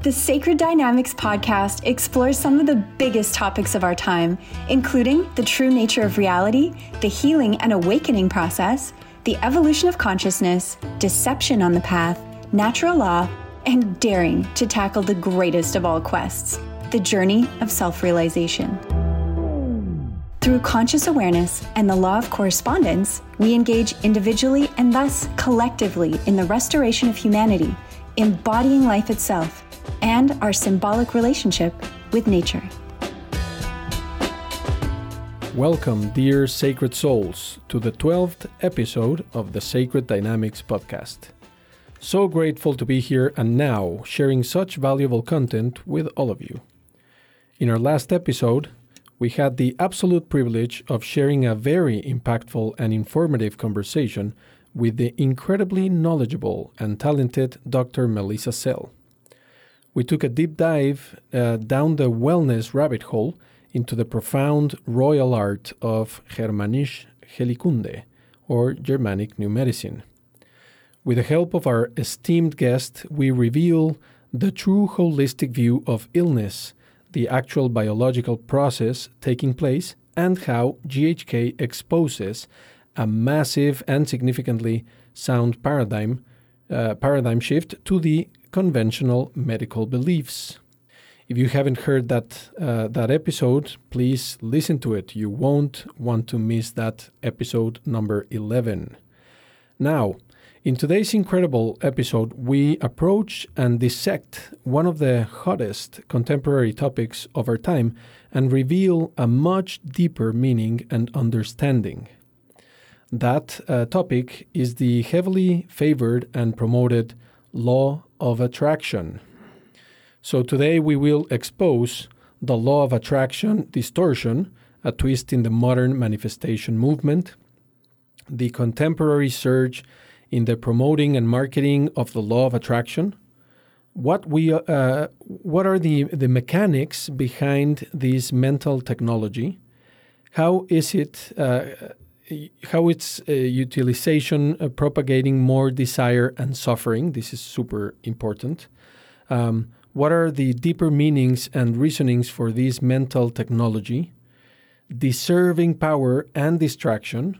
The Sacred Dynamics podcast explores some of the biggest topics of our time, including the true nature of reality, the healing and awakening process, the evolution of consciousness, deception on the path, natural law, and daring to tackle the greatest of all quests the journey of self realization. Through conscious awareness and the law of correspondence, we engage individually and thus collectively in the restoration of humanity, embodying life itself and our symbolic relationship with nature. Welcome, dear sacred souls, to the 12th episode of the Sacred Dynamics podcast. So grateful to be here and now sharing such valuable content with all of you. In our last episode, we had the absolute privilege of sharing a very impactful and informative conversation with the incredibly knowledgeable and talented Dr. Melissa Sell we took a deep dive uh, down the wellness rabbit hole into the profound royal art of Germanische Heilkunde, or Germanic New Medicine. With the help of our esteemed guest, we reveal the true holistic view of illness, the actual biological process taking place, and how GHK exposes a massive and significantly sound paradigm uh, paradigm shift to the conventional medical beliefs. If you haven't heard that uh, that episode, please listen to it. You won't want to miss that episode number 11. Now, in today's incredible episode, we approach and dissect one of the hottest contemporary topics of our time and reveal a much deeper meaning and understanding. That uh, topic is the heavily favored and promoted law of attraction. So today we will expose the law of attraction distortion, a twist in the modern manifestation movement, the contemporary surge in the promoting and marketing of the law of attraction, what we uh, what are the the mechanics behind this mental technology? How is it uh, how its uh, utilization uh, propagating more desire and suffering. This is super important. Um, what are the deeper meanings and reasonings for this mental technology? Deserving power and distraction.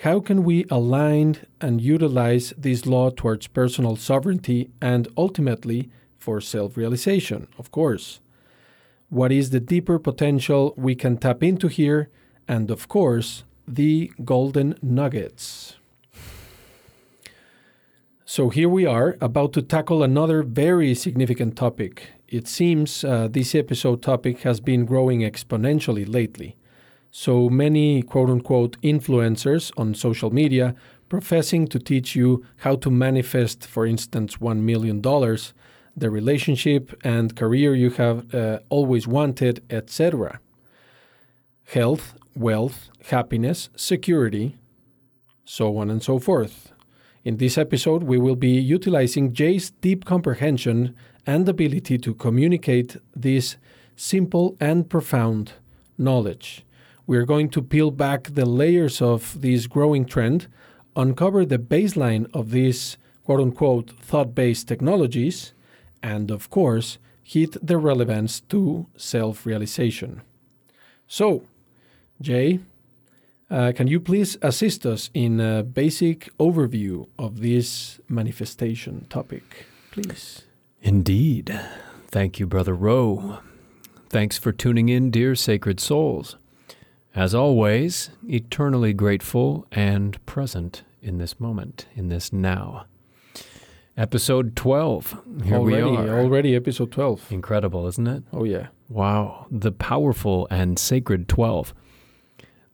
How can we align and utilize this law towards personal sovereignty and ultimately for self realization, of course? What is the deeper potential we can tap into here? And of course, the golden nuggets. So here we are about to tackle another very significant topic. It seems uh, this episode topic has been growing exponentially lately. So many quote unquote influencers on social media professing to teach you how to manifest, for instance, $1 million, the relationship and career you have uh, always wanted, etc. Health, wealth, happiness, security, so on and so forth. In this episode, we will be utilizing Jay's deep comprehension and ability to communicate this simple and profound knowledge. We are going to peel back the layers of this growing trend, uncover the baseline of these quote unquote thought based technologies, and of course, hit the relevance to self realization. So, Jay, uh, can you please assist us in a basic overview of this manifestation topic, please? Indeed. Thank you, Brother Ro. Thanks for tuning in, dear sacred souls. As always, eternally grateful and present in this moment, in this now. Episode 12. Here already, we are. Already episode 12. Incredible, isn't it? Oh, yeah. Wow. The powerful and sacred 12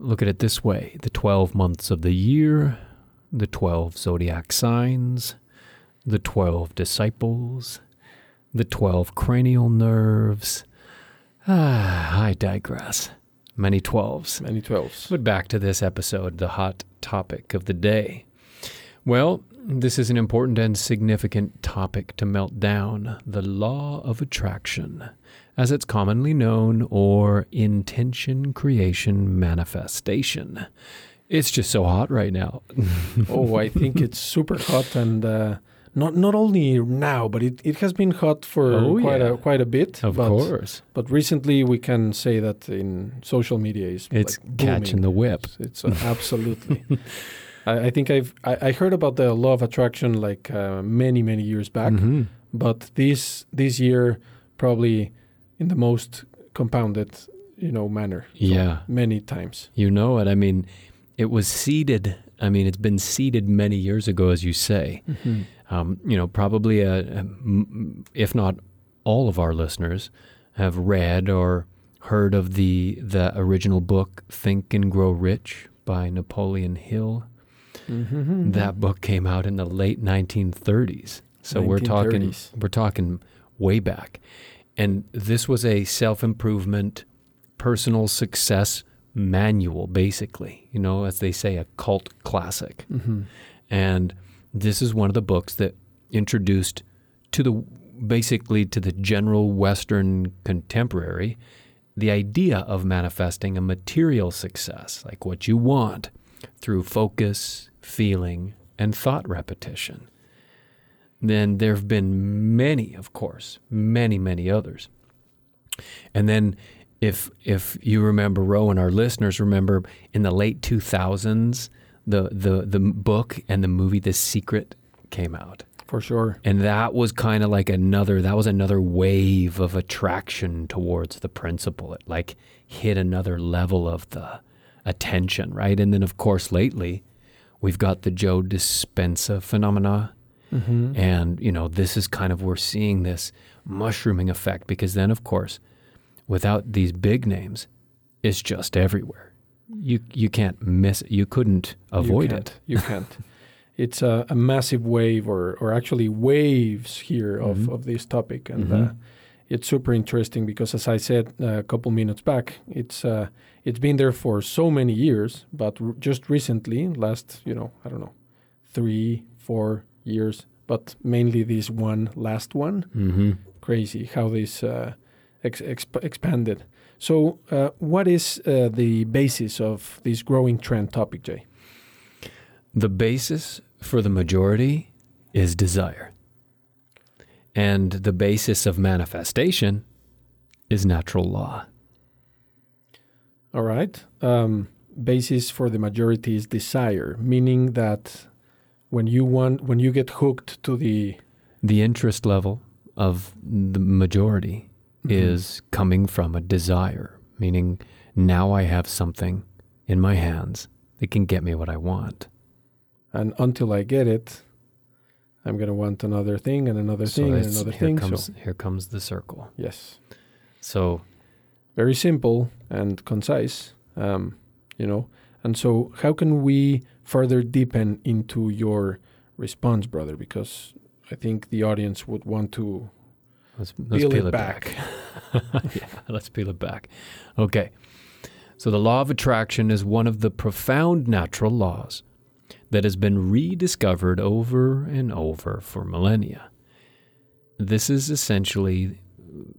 look at it this way the 12 months of the year, the 12 zodiac signs, the 12 disciples, the 12 cranial nerves. Ah, I digress. Many 12s. Many 12s. But back to this episode, the hot topic of the day. Well, this is an important and significant topic to melt down the law of attraction as it's commonly known, or intention creation manifestation. It's just so hot right now. oh, I think it's super hot, and uh, not not only now, but it, it has been hot for Oh, quite yeah. a quite a bit. Of but, course. But recently, we can say that in social media is It's like catching the whip. It's uh, absolutely. I, I think I've I, I heard about the law of attraction like uh, many many years back, Mhm. but this this year probably in the most compounded you know manner. Yeah. many times. You know it. I mean, it was seeded. I mean, it's been seeded many years ago, as you say. Um, you know, probably, a, a- m- if not all of our listeners, have read or heard of the the original book "Think and Grow Rich" by Napoleon Hill. Mhm. That book came out in the late 1930s. So we're talking we're talking way back. And this was a self-improvement personal success manual basically, you know, as they say a cult classic. Mhm. And this is one of the books that introduced to the basically to the general western contemporary the idea of manifesting a material success, like what you want, through focus, feeling, and thought repetition. Then there have been many, of course, many, many others. And then if if you remember Rowan, our listeners remember in the late 2000s, the the the book and the movie The Secret came out. For sure. And that was kind of like another that was another wave of attraction towards the principle. It like hit another level of the attention, right? And then of course lately we've got the Joe Dispenza phenomena. Mhm. And, you know, this is kind of we're seeing this mushrooming effect because then of course without these big names, it's just everywhere. You you can't miss it. You couldn't avoid you it. You can't. It's a, a massive wave, or or actually waves here of, Mhm. of this topic, and Mhm. uh, it's super interesting because, as I said uh, a couple minutes back, it's uh, it's been there for so many years, but r- just recently, last you know, I don't know, three, four years, but mainly this one last one, Mm-hmm. crazy how this uh, ex- exp- expanded. So, uh, what is uh, the basis of this growing trend topic, Jay? The basis for the majority is desire. And the basis of manifestation is natural law. All right. Um, basis for the majority is desire, meaning that when you want, when you get hooked to the The interest level of the majority is coming from a desire, meaning now I have something in my hands that can get me what I want. and until I get it, I'm gonna want another thing and another So thing and another here thing. comes so here comes the circle. yes, So very simple and concise. Um, you know, and so how can we further deepen into your response, brother? Because I think the audience would want to let's, let's peel, peel it, it back. yeah, let's peel it back. Okay. So the law of attraction is one of the profound natural laws that has been rediscovered over and over for millennia. This is essentially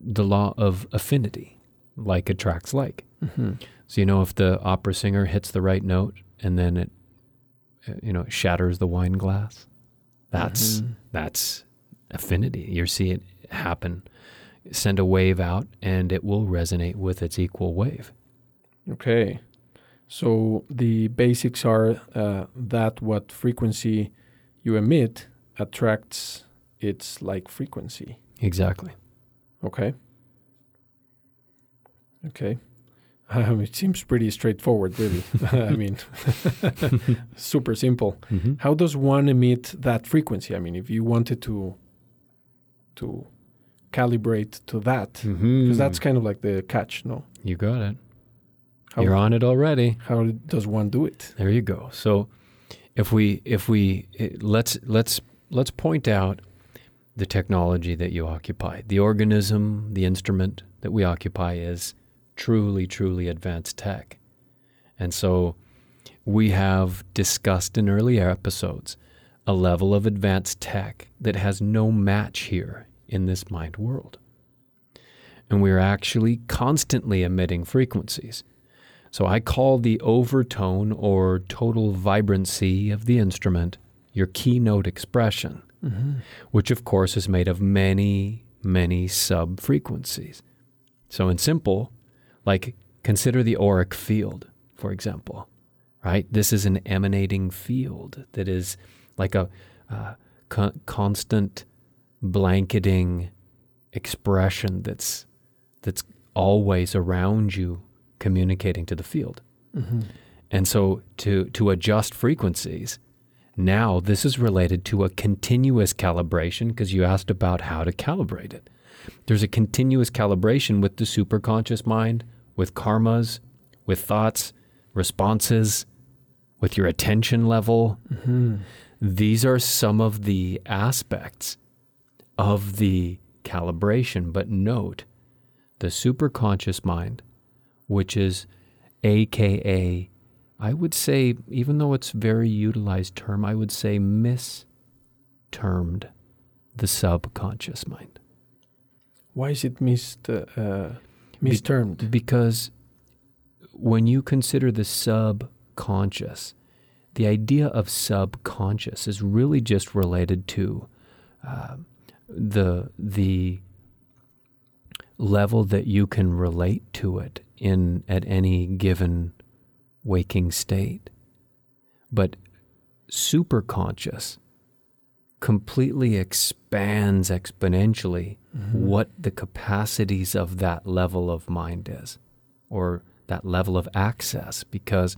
the law of affinity, like attracts like. Mhm. So you know if the opera singer hits the right note and then it you know shatters the wine glass, that's Mhm. that's affinity. You see it happen. Send a wave out and it will resonate with its equal wave. Okay. So the basics are uh, that what frequency you emit attracts its like frequency. Exactly. Okay. Okay. Um, it seems pretty straightforward, really. I mean, super simple. Mm-hmm. How does one emit that frequency? I mean, if you wanted to to calibrate to that, because Mm-hmm. that's kind of like the catch, no? you got it. How, You're on it already. how does one do it? There you go. So if we if we eh, let's let's let's point out the technology that you occupy. The organism, the instrument that we occupy is truly truly advanced tech. And so we have discussed in earlier episodes a level of advanced tech that has no match here in this mind world. And we're actually constantly emitting frequencies. So I call the overtone or total vibrancy of the instrument your keynote expression. Mm-hmm. which of course is made of many, many sub frequencies. So, in simple, like consider the auric field, for example, right? This is an emanating field that is like a uh, co- constant blanketing expression that's that's always around you communicating to the field. And so to to adjust frequencies, now this is related to a continuous calibration because you asked about how to calibrate it. There's a continuous calibration with the superconscious mind, with karmas, with thoughts, responses, with your attention level. These are some of the aspects of the calibration. But note the superconscious mind, which is AKA, I would say, even though it's a very utilized term, I would say mistermed the subconscious mind. Why is it missed, uh, mistermed? Because when you consider the subconscious, the idea of subconscious is really just related to uh, the the level that you can relate to it in at any given waking state. But superconscious completely expands exponentially Mm-hmm. what the capacities of that level of mind is or that level of access because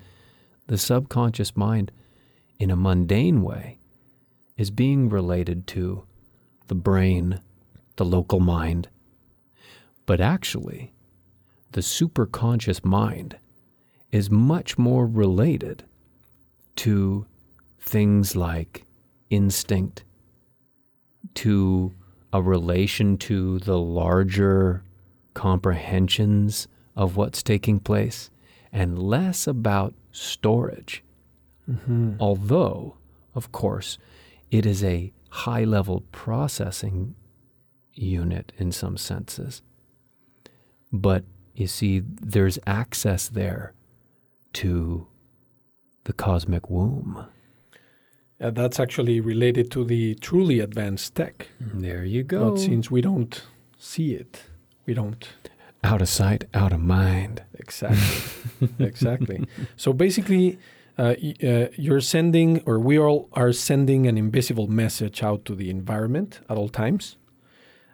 the subconscious mind in a mundane way is being related to the brain, the local mind. But actually, the superconscious mind is much more related to things like instinct, to a relation to the larger comprehensions of what's taking place, and less about storage. Mm-hmm. Although, of course, it is a high level processing unit in some senses. But you see, there's access there to the cosmic womb. Uh, that's actually related to the truly advanced tech. There you go. But since we don't see it, we don't out of sight, out of mind. exactly, exactly. So basically, uh, uh, you're sending, or we all are sending an invisible message out to the environment at all times,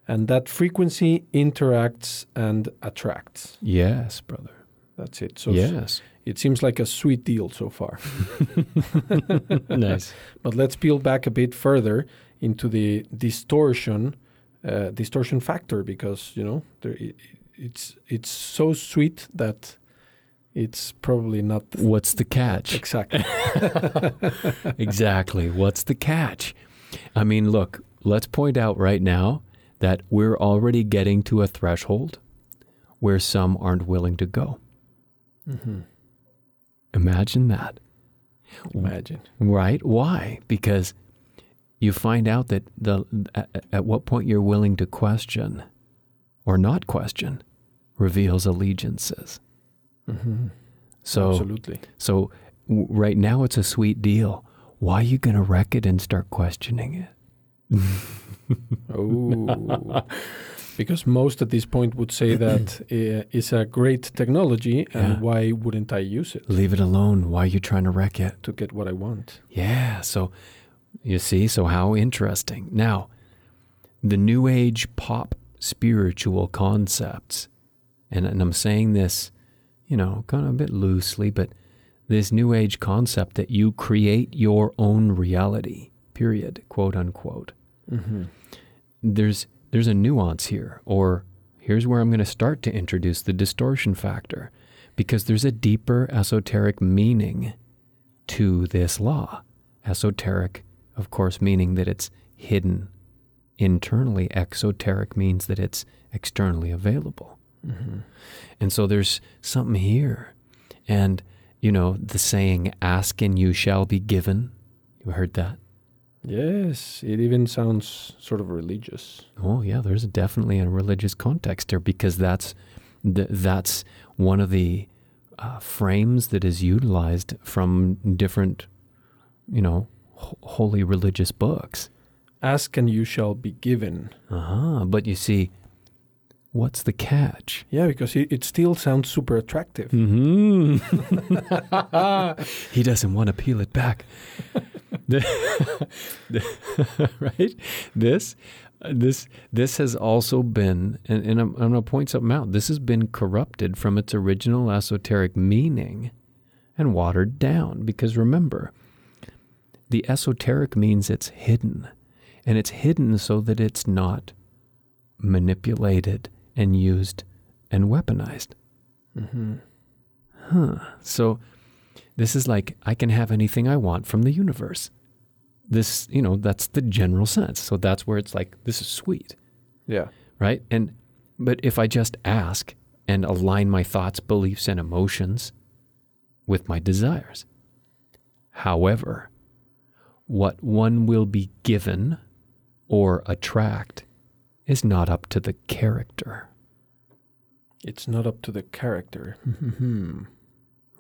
and that frequency interacts and attracts. Yes, brother. That's it. So yes. It seems like a sweet deal so far. nice. But let's peel back a bit further into the distortion, uh, distortion factor, because you know there, it, it's it's so sweet that it's probably not What's the catch? exactly. exactly. What's the catch? I mean, look, let's point out right now that we're already getting to a threshold where some aren't willing to go. Imagine that. Imagine. Right? Why? Because you find out that the at, at what point you're willing to question or not question reveals allegiances. Mm-hmm. So Absolutely. so w- right now it's a sweet deal. Why are you going to wreck it and start questioning it? Oh. Because most at this point would say that uh, it's a great technology, and Yeah. why wouldn't I use it Leave it alone. Why are you trying to wreck it? to get what I want? Yeah. So you see, so how interesting. Now, the new age pop spiritual concepts, and, and I'm saying this, you know, kind of a bit loosely, but this new age concept that you create your own reality, period, quote unquote. There's there's a nuance here, or here's where I'm going to start to introduce the distortion factor, because there's a deeper esoteric meaning to this law. Esoteric, of course, meaning that it's hidden internally. Exoteric means that it's externally available. Mm-hmm. And so there's something here. And, you know, the saying, ask and you shall be given. You heard that? Yes, it even sounds sort of religious. Oh, yeah, there's definitely a religious context there because that's, th- that's one of the uh, frames that is utilized from different, you know, ho- holy religious books. Ask and you shall be given. Uh-huh. But you see, what's the catch? Yeah, because it, it still sounds super attractive. hmm he doesn't want to peel it back. right? This this this has also been and, and I'm, I'm going to point something out. This has been corrupted from its original esoteric meaning and watered down because remember, the esoteric means it's hidden. And it's hidden so that it's not manipulated and used and weaponized. Mm-hmm. Huh. So this is like I can have anything I want from the universe. This, you know, that's the general sense. So that's where it's like this is sweet, Yeah. right? And but if I just ask and align my thoughts, beliefs and emotions with my desires. However, what one will be given or attract is not up to the character. It's not up to the character. Hmm.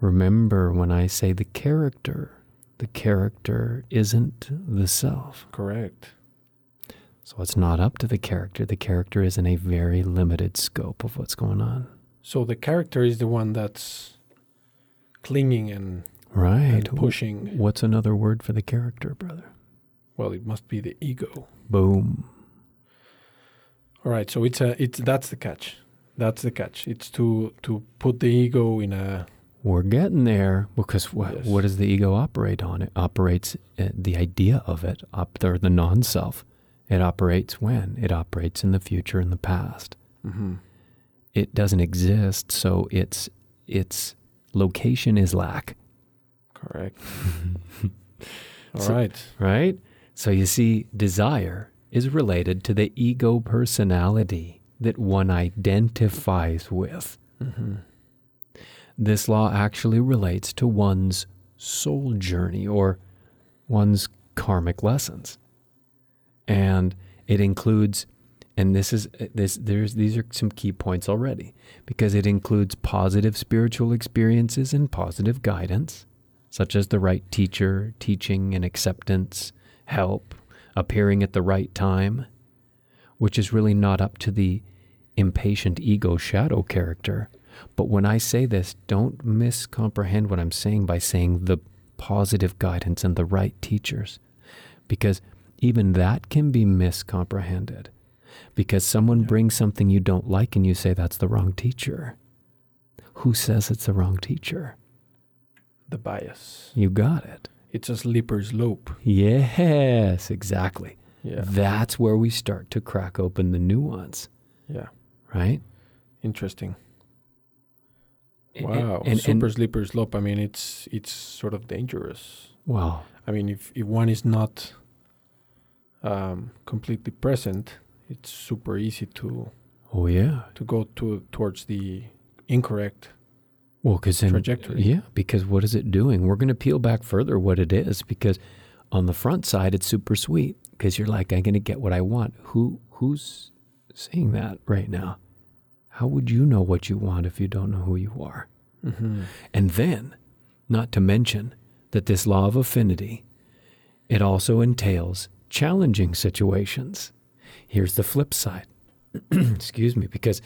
Remember when I say the character, the character isn't the self. Correct. So it's not up to the character. The character is in a very limited scope of what's going on. So the character is the one that's clinging and, Right. and pushing. What's another word for the character, brother? Well, it must be the ego. Boom. All right. So it's a it's that's the catch. That's the catch. It's to to put the ego in a We're getting there because what, Yes. what does the ego operate on? It operates uh, the idea of it, up there, the non self. It operates when? It operates in the future and the past. mm-hmm. It doesn't exist, so its its location is lack, correct. All So- right. right? So you see, desire is related to the ego personality that one identifies with. Mm-hmm. This law actually relates to one's soul journey or one's karmic lessons. And it includes and this is this there's these are some key points already because it includes positive spiritual experiences and positive guidance such as the right teacher, teaching and acceptance, help, appearing at the right time, which is really not up to the impatient ego shadow character. But when I say this, don't miscomprehend what I'm saying by saying the positive guidance and the right teachers, because even that can be miscomprehended. Because someone brings something you don't like and you say that's the wrong teacher. Who says it's the wrong teacher? The bias. You got it. It's a slippery slope. Yes, exactly. Yeah. That's where we start to crack open the nuance, Yeah. right? Interesting. And- Wow. And, Super and, slippery slope. I mean, it's it's sort of dangerous. wow. I mean, if if one is not um, completely present, it's super easy to Oh yeah. to go to towards the incorrect. Well, because Trajectory. Yeah, because what is it doing? We're going to peel back further what it is because on the front side it's super sweet because you're like I'm going to get what I want. Who who's saying that right now? How would you know what you want if you don't know who you are? Mm-hmm. And then, not to mention that this law of affinity, it also entails challenging situations. Here's the flip side. Excuse me, because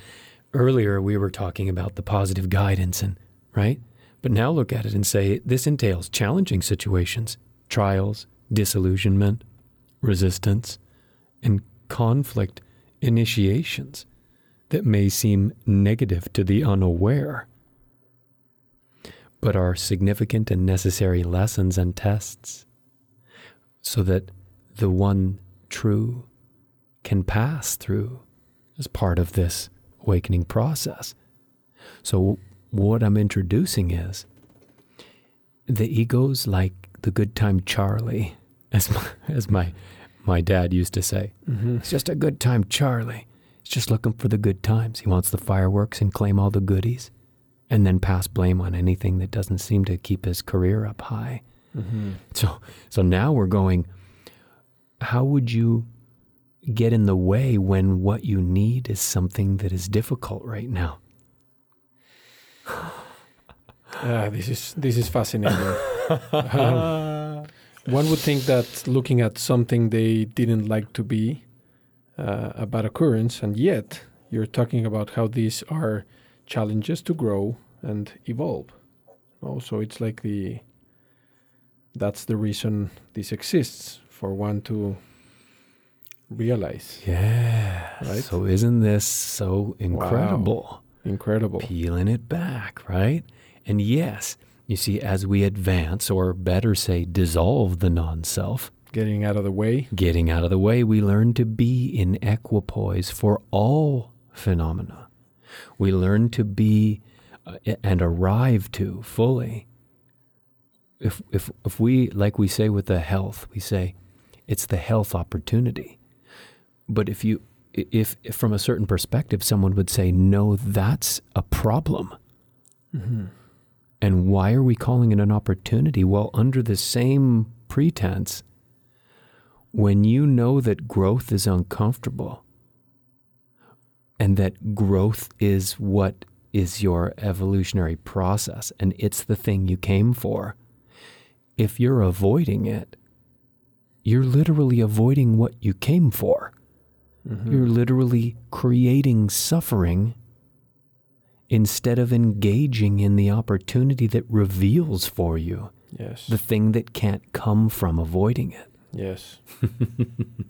earlier we were talking about the positive guidance and right? But now look at it and say this entails challenging situations, trials, disillusionment, resistance, and conflict initiations that may seem negative to the unaware but are significant and necessary lessons and tests so that the one true can pass through as part of this awakening process. So, what I'm introducing is the ego's like the good time Charlie, as my, as my, my dad used to say. Mm-hmm. It's just a good time Charlie. He's just looking for the good times. He wants the fireworks and claim all the goodies and then pass blame on anything that doesn't seem to keep his career up high. Mm-hmm. So so now we're going how would you get in the way when what you need is something that is difficult right now? Yeah, this is this is fascinating. Um, one would think that looking at something they didn't like to be uh, a bad occurrence, and yet you're talking about how these are challenges to grow and evolve. Also, it's like the that's the reason this exists for one to realize. Yeah. Right? So isn't this so incredible? Incredible. Peeling it back, right? And yes, you see, as we advance, or better say, dissolve the non self, Getting out of the way. getting out of the way, we learn to be in equipoise for all phenomena. We learn to be uh, and arrive to fully. If, if, if we, like we say with the health, we say it's the health opportunity. But if you, if, if from a certain perspective, someone would say, no, that's a problem. And why are we calling it an opportunity? Well, under the same pretense, when you know that growth is uncomfortable and that growth is what is your evolutionary process and it's the thing you came for, if you're avoiding it, you're literally avoiding what you came for. Mm-hmm. You're literally creating suffering instead of engaging in the opportunity that reveals for you Yes. the thing that can't come from avoiding it. Yes.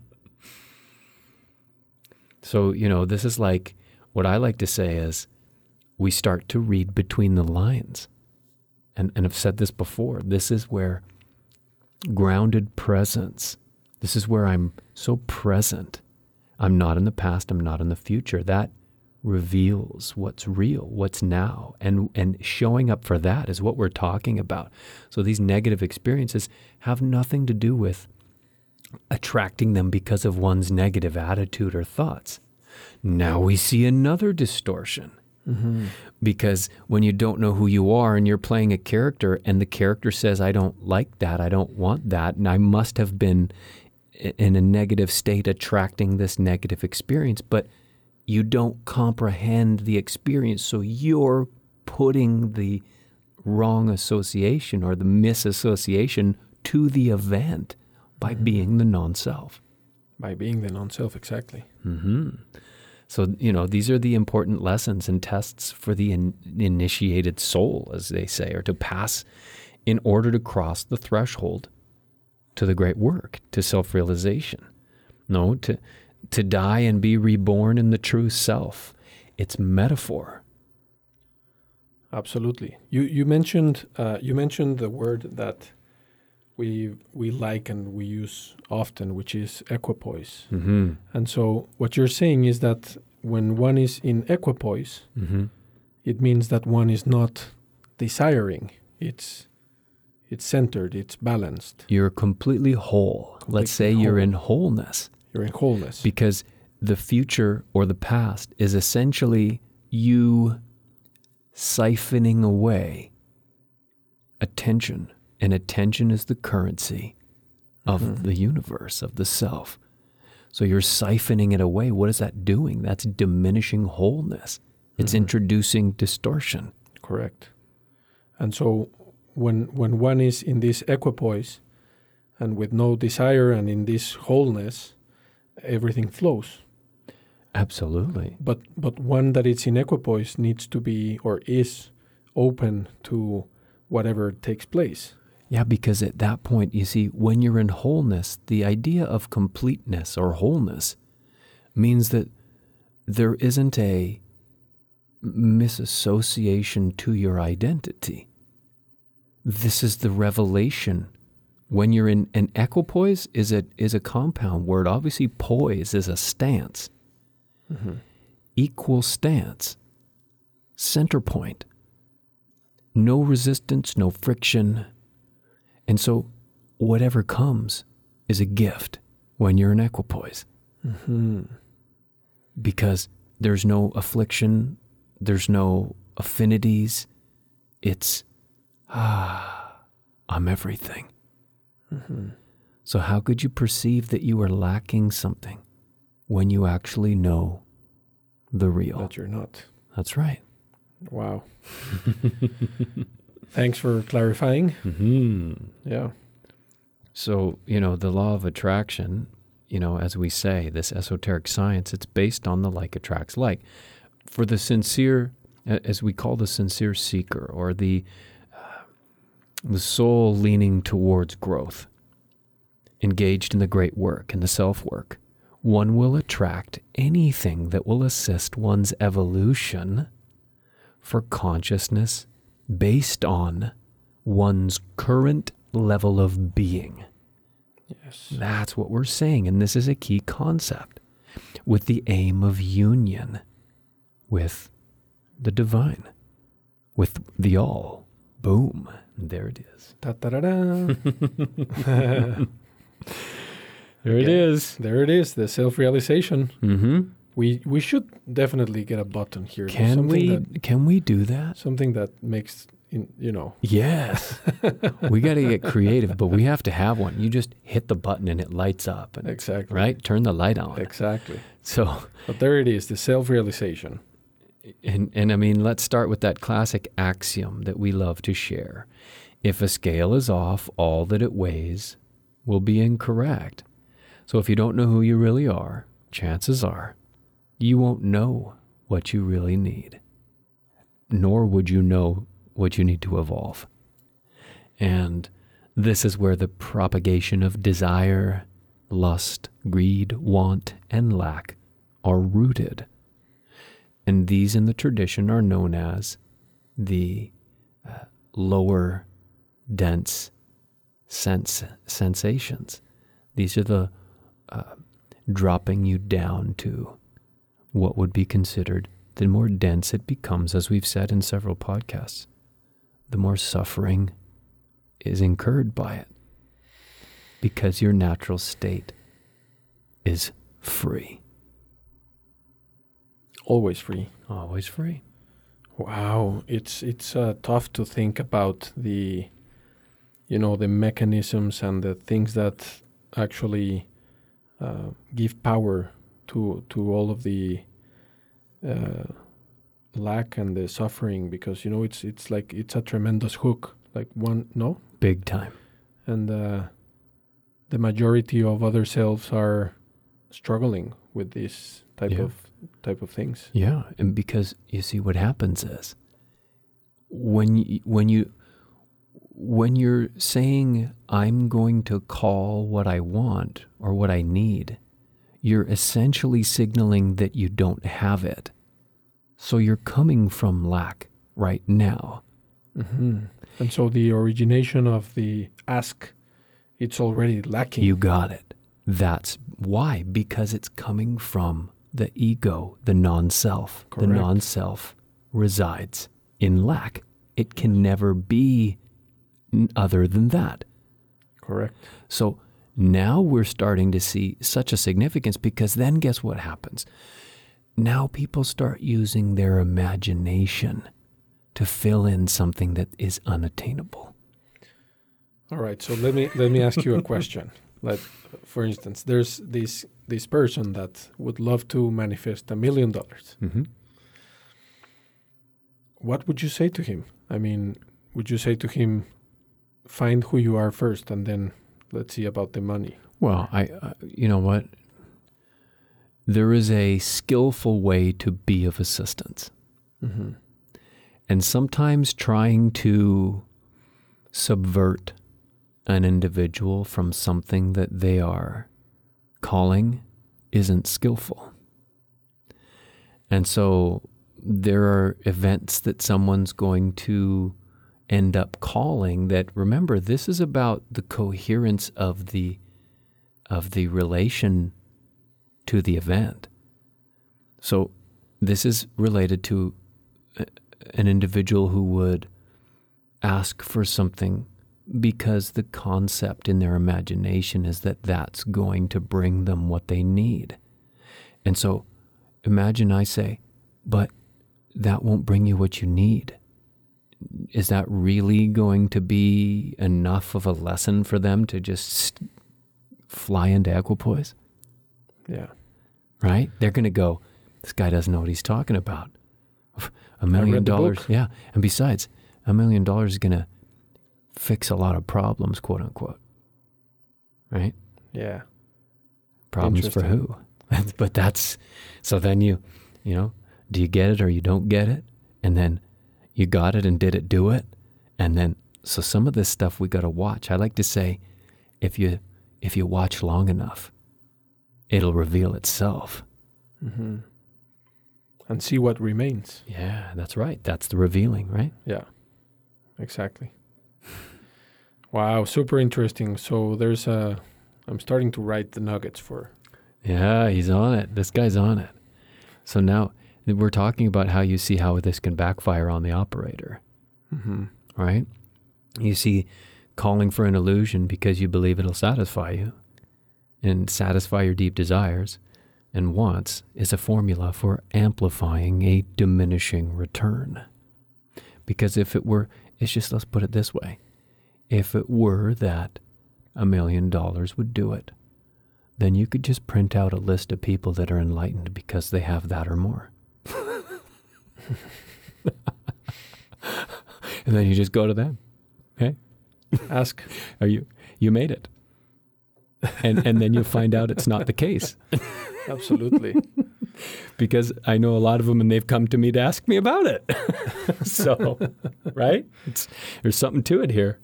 So, you know, this is like what I like to say is we start to read between the lines. And, and I've said this before. This is where grounded presence, this is where I'm so present. I'm not in the past, I'm not in the future. That reveals what's real, what's now. And, and showing up for that is what we're talking about. So these negative experiences have nothing to do with attracting them because of one's negative attitude or thoughts. Now we see another distortion. Because when you don't know who you are and you're playing a character and the character says, I don't like that, I don't want that, and I must have been in a negative state attracting this negative experience, but you don't comprehend the experience. So you're putting the wrong association or the misassociation to the event by being the non self. By being the non-self, exactly. So, you know, these are the important lessons and tests for the in- initiated soul, as they say, or to pass in order to cross the threshold to the great work, to self realization. No, to, to die and be reborn in the true self. It's metaphor. Absolutely. You you mentioned uh, you mentioned the word that we we like and we use often, which is equipoise. Mm-hmm. And so what you're saying is that when one is in equipoise, Mm-hmm. it means that one is not desiring. It's it's centered. It's balanced. You're completely whole. Let's say Completely you're in wholeness. You're in wholeness. because the future or the past is essentially you siphoning away attention, and attention is the currency of hmm. the universe, of the self. So you're siphoning it away. What is that doing? That's diminishing wholeness. It's mm-hmm. introducing distortion. Correct. And so when when one is in this equipoise and with no desire and in this wholeness, everything flows. Absolutely. But but one that is in equipoise needs to be or is open to whatever takes place. Yeah, because at that point, you see, when you're in wholeness, the idea of completeness or wholeness means that there isn't a misassociation to your identity. This is the revelation. When you're in an equipoise is a is a compound word. Obviously, poise is a stance. Mm-hmm. Equal stance. Center point. No resistance, no friction, and so, whatever comes is a gift when you're in equipoise. Because there's no affliction, there's no affinities. It's, ah, I'm everything. So, how could you perceive that you are lacking something when you actually know the real? That you're not. That's right. Wow. Thanks for clarifying. Mm-hmm. Yeah. So, you know, the law of attraction, you know, as we say, this esoteric science, it's based on the like attracts like. For the sincere, as we call the sincere seeker or the uh, the soul leaning towards growth, engaged in the great work and the self work, one will attract anything that will assist one's evolution for consciousness based on one's current level of being. Yes. That's what we're saying. And this is a key concept with the aim of union with the divine, with the all. Boom. There it is. Da, da, da, da. There it Yeah. there it is, the self realization. Mm-hmm. We we should definitely get a button here. Can we? That, can we do that? something that makes in you know Yes. we got to get creative, but we have to have one. You just hit the button and it lights up, and exactly right, turn the light on. exactly. So, But there it is, the self realization. and and I mean, let's start with that classic axiom that we love to share. If a scale is off, all that it weighs will be incorrect. So if you don't know who you really are, chances are you won't know what you really need, nor would you know what you need to evolve. And this is where the propagation of desire, lust, greed, want, and lack are rooted. And these in the tradition are known as the uh, lower dense sense sensations. These are the uh, dropping you down to what would be considered the more dense it becomes, as we've said in several podcasts, the more suffering is incurred by it because your natural state is free, Always free. always free. Wow, it's it's uh, tough to think about the, you know, the mechanisms and the things that actually uh, give power to to all of the uh, lack and the suffering because you know it's it's like it's a tremendous hook like one no Big time. and uh, the majority of other selves are struggling with this type Yeah. of type of things. Yeah, and because you see what happens is when you, when you when you're saying I'm going to call what I want or what I need, you're essentially signaling that you don't have it. So you're coming from lack right now. hmm And so the origination of the ask, it's already lacking. You got it. That's why because it's coming from the ego, the non-self. The non-self resides in lack. It can never be other than that. Correct. So now we're starting to see such a significance because then guess what happens? Now people start using their imagination to fill in something that is unattainable. All right. So let me let me ask you a question. Like, for instance, there's this this person that would love to manifest a million dollars. Mm-hmm. What would you say to him? I mean, would you say to him, find who you are first, and then let's see about the money? Well, I, uh, you know what? There is a skillful way to be of assistance. Mm-hmm. And sometimes trying to subvert an individual from something that they are calling isn't skillful. And so there are events that someone's going to end up calling that remember this is about the coherence of the of the relation to the event. So this is related to uh, an individual who would ask for something because the concept in their imagination is that that's going to bring them what they need. And so imagine I say, but that won't bring you what you need. Is that really going to be enough of a lesson for them to just fly into equipoise? Yeah. right? They're going to go, this guy doesn't know what he's talking about. A million dollars. Yeah. And besides, a million dollars is going to fix a lot of problems, quote unquote. right? Yeah. Problems for who? but that's so then you, you know, do you get it or you don't get it? And then you got it and did it do it? And then so some of this stuff we got to watch. I like to say if you if you watch long enough, it'll reveal itself. Mm-hmm. And see what remains. Yeah, that's right. That's the revealing, right? Yeah, exactly. wow, super interesting. So there's a. I'm starting to write the nuggets for. Yeah, he's on it. This guy's on it. So now we're talking about how you see how this can backfire on the operator, Mm-hmm. right? You see, calling for an illusion because you believe it'll satisfy you and satisfy your deep desires and wants is a formula for amplifying a diminishing return. Because if it were, it's just, let's put it this way if it were that a million dollars would do it, then you could just print out a list of people that are enlightened because they have that or more. And then you just go to them. Okay? Ask. Are you you made it? And and then you find out it's not the case. Absolutely. because I know a lot of them and they've come to me to ask me about it. so, right? It's, there's something to it here.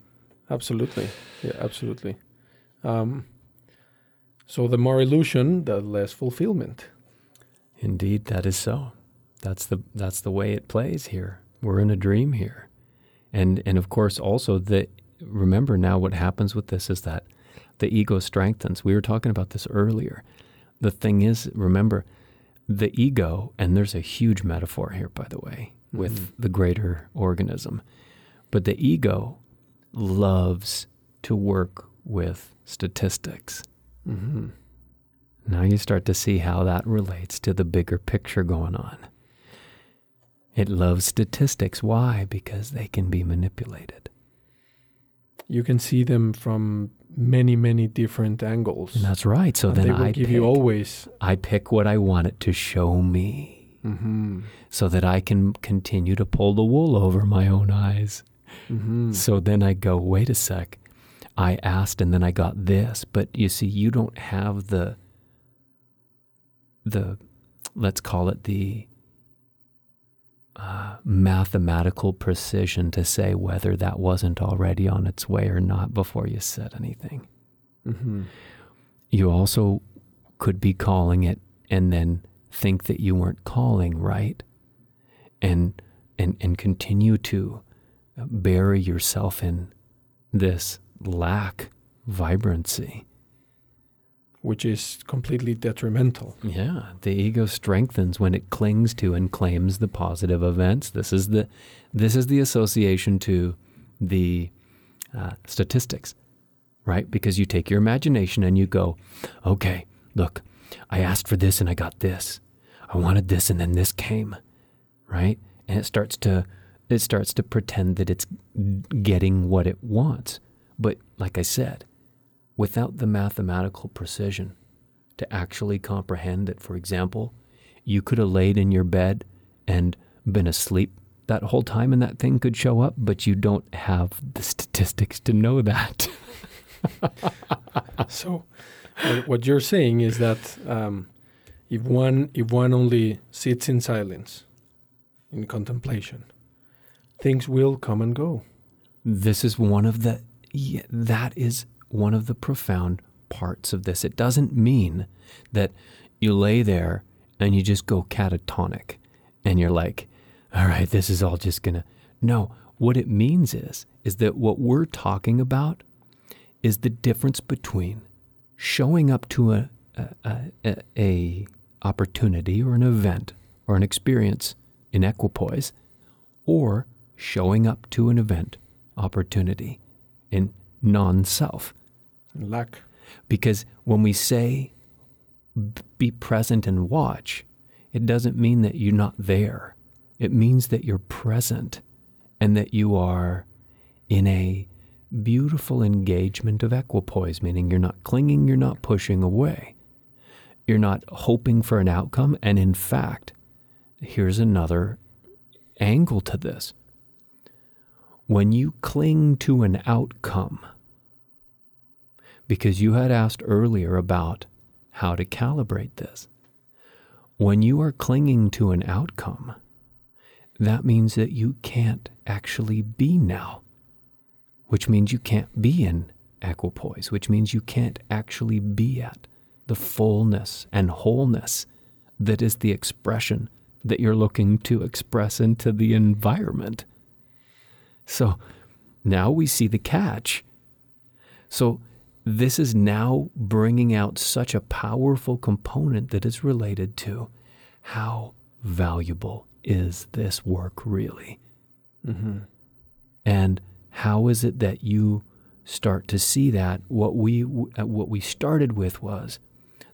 Absolutely. Yeah, absolutely. Um, so the more illusion, the less fulfillment. Indeed, that is so. That's the that's the way it plays here. We're in a dream here. And and of course also the remember now what happens with this is that the ego strengthens. We were talking about this earlier. The thing is, remember, the ego, and there's a huge metaphor here, by the way, with Mhm. the greater organism. But the ego loves to work with statistics. Mm-hmm. Now you start to see how that relates to the bigger picture going on. It loves statistics. Why? Because they can be manipulated. You can see them from many, many different angles. And that's right. So And then they will I give pick, you always. I pick what I want it to show me Mm-hmm. so that I can continue to pull the wool over my own eyes. Mm-hmm. So then I go, wait a sec. I asked and then I got this. But you see, you don't have the, the, let's call it the uh, mathematical precision to say whether that wasn't already on its way or not before you said anything. Mm-hmm. You also could be calling it and then think that you weren't calling right and and and continue to bury yourself in this lack vibrancy. Which is completely detrimental. Yeah, the ego strengthens when it clings to and claims the positive events. This is the this is the association to the uh, statistics, right? Because you take your imagination and you go, okay, look, I asked for this and I got this. I wanted this and then this came, right? And it starts to it starts to pretend that it's getting what it wants. But like I said, without the mathematical precision to actually comprehend that, for example, you could have laid in your bed and been asleep that whole time and that thing could show up, but you don't have the statistics to know that. so, what- you're saying is that um, if one if one only sits in silence, in contemplation, things will come and go. this is one of the yeah, that is one of the profound parts of this. It doesn't mean that you lay there and you just go catatonic and you're like, all right, this is all just gonna no. What it means is is that what we're talking about is the difference between showing up to a a, a, a opportunity or an event or an experience in equipoise or showing up to an event opportunity in non self. Lack. Because when we say be present and watch, it doesn't mean that you're not there. It means that you're present and that you are in a beautiful engagement of equipoise, meaning you're not clinging, you're not pushing away. You're not hoping for an outcome. And in fact, here's another angle to this. When you cling to an outcome, because you had asked earlier about how to calibrate this. When you are clinging to an outcome, that means that you can't actually be now, which means you can't be in equipoise, which means you can't actually be at the fullness and wholeness that is the expression that you're looking to express into the environment. So now we see the catch. So this is now bringing out such a powerful component that is related to how valuable is this work really? Mm-hmm. And how is it that you start to see that what we uh, what we started with was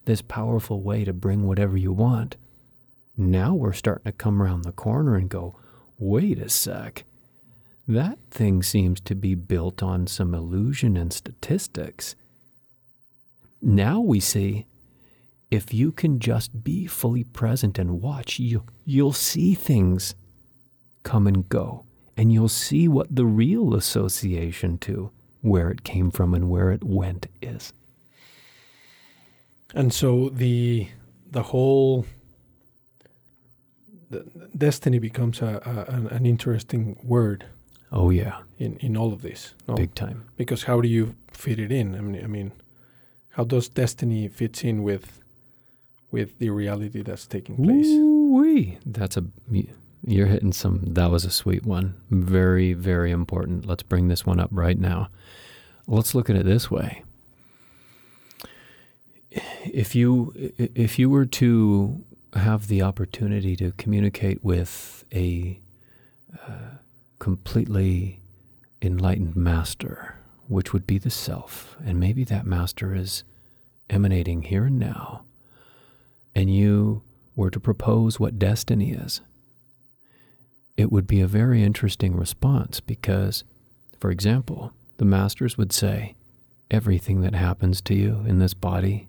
this powerful way to bring whatever you want. Now we're starting to come around the corner and go, wait a sec. That thing seems to be built on some illusion and statistics. Now we see if you can just be fully present and watch, you, you'll see things come and go, and you'll see what the real association to where it came from and where it went is. And so the the whole the destiny becomes a, a an, interesting word Oh yeah, in, in all of this. no? big time. Because how do you fit it in? I mean, I mean, how does destiny fits in with with the reality that's taking place? Ooh-wee. That's a you're hitting some. That was a sweet one. Very very important. Let's bring this one up right now. Let's look at it this way. If you if you were to have the opportunity to communicate with a uh, completely enlightened master, which would be the self, and maybe that master is emanating here and now, and you were to propose what destiny is, it would be a very interesting response because, for example, the masters would say, everything that happens to you in this body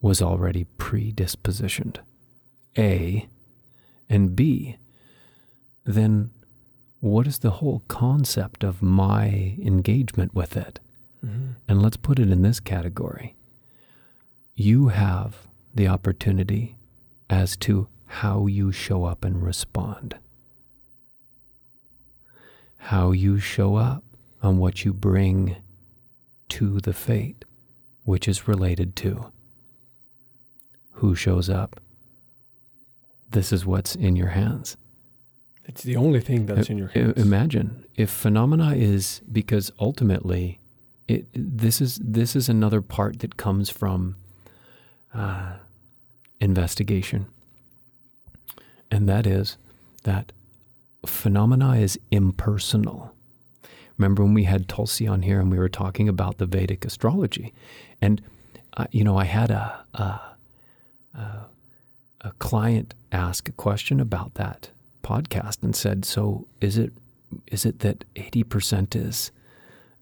was already predispositioned. A and B, then what is the whole concept of my engagement with it? Mm-hmm. And let's put it in this category. You have the opportunity as to how you show up and respond. How you show up on what you bring to the fate, which is related to who shows up. This is what's in your hands. It's the only thing that's in your hands. Imagine if phenomena is because ultimately, it this is this is another part that comes from uh, investigation, and that is that phenomena is impersonal. Remember when we had Tulsi on here and we were talking about the Vedic astrology, and uh, you know I had a, a a a client ask a question about that podcast and said, "So is it is it that eighty percent is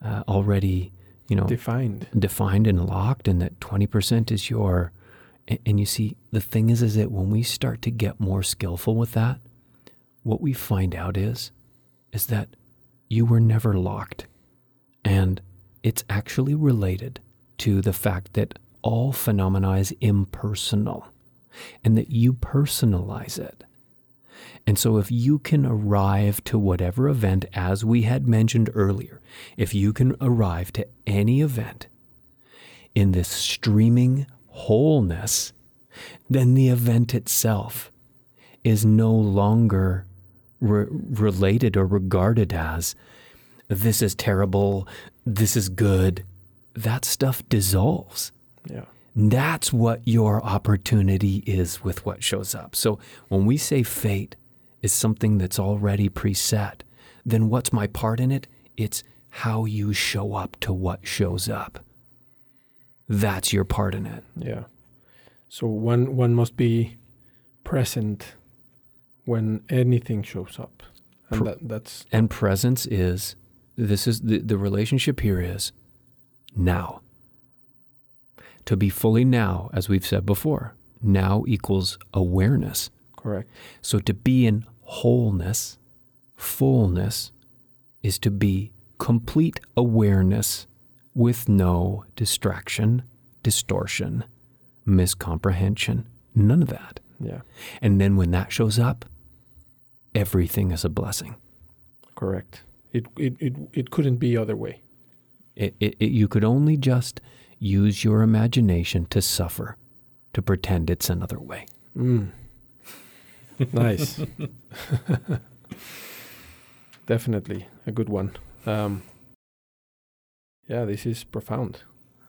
uh, already you know Defined. defined and locked, and that twenty percent is your?" And, and you see, the thing is, is that when we start to get more skillful with that, what we find out is, is that you were never locked, and it's actually related to the fact that all phenomena is impersonal, and that you personalize it. And so, if you can arrive to whatever event, as we had mentioned earlier, if you can arrive to any event in this streaming wholeness, then the event itself is no longer re- related or regarded as this is terrible, this is good. That stuff dissolves. Yeah. That's what your opportunity is with what shows up. So when we say fate is something that's already preset, then what's my part in it? It's how you show up to what shows up. That's your part in it. Yeah. So one one must be present when anything shows up, and Pr- that that's And presence is this is the, the relationship here is now. To be fully now, as we've said before, now equals awareness. correct. So to be in wholeness, fullness, is to be complete awareness with no distraction, distortion, miscomprehension, none of that. Yeah. And then when that shows up, everything is a blessing. Correct. It it it, it couldn't be other way. It, it, it, you could only just use your imagination to suffer, to pretend it's another way. Mm. nice. Definitely a good one. Um, yeah, this is profound.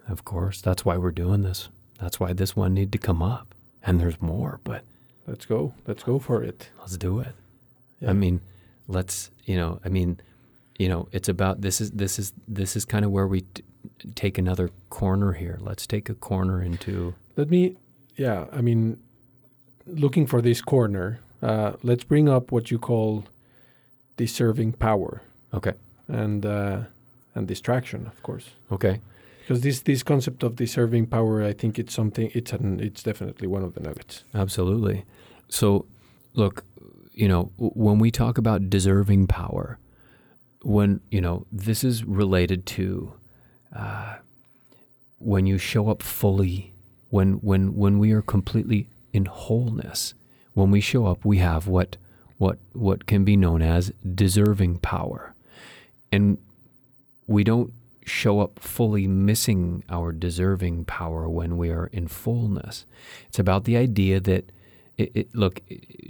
Of course, that's why we're doing this. That's why this one need to come up. And there's more, but let's go. Let's go for it. Let's do it. Yeah. I mean, let's, you know, I mean, you know, it's about this is this is this is kind of where we t- take another corner here. Let's take a corner into Let me yeah, I mean looking for this corner, uh, let's bring up what you call deserving power. Okay. And uh, and distraction, of course. Okay. Because this this concept of deserving power, I think it's something. It's an, it's definitely one of the nuggets. Absolutely. So, look, you know, w- when we talk about deserving power, when you know this is related to uh, when you show up fully, when when when we are completely in wholeness, when we show up, we have what what what can be known as deserving power, and we don't show up fully missing our deserving power when we are in fullness. It's about the idea that, it, it, look,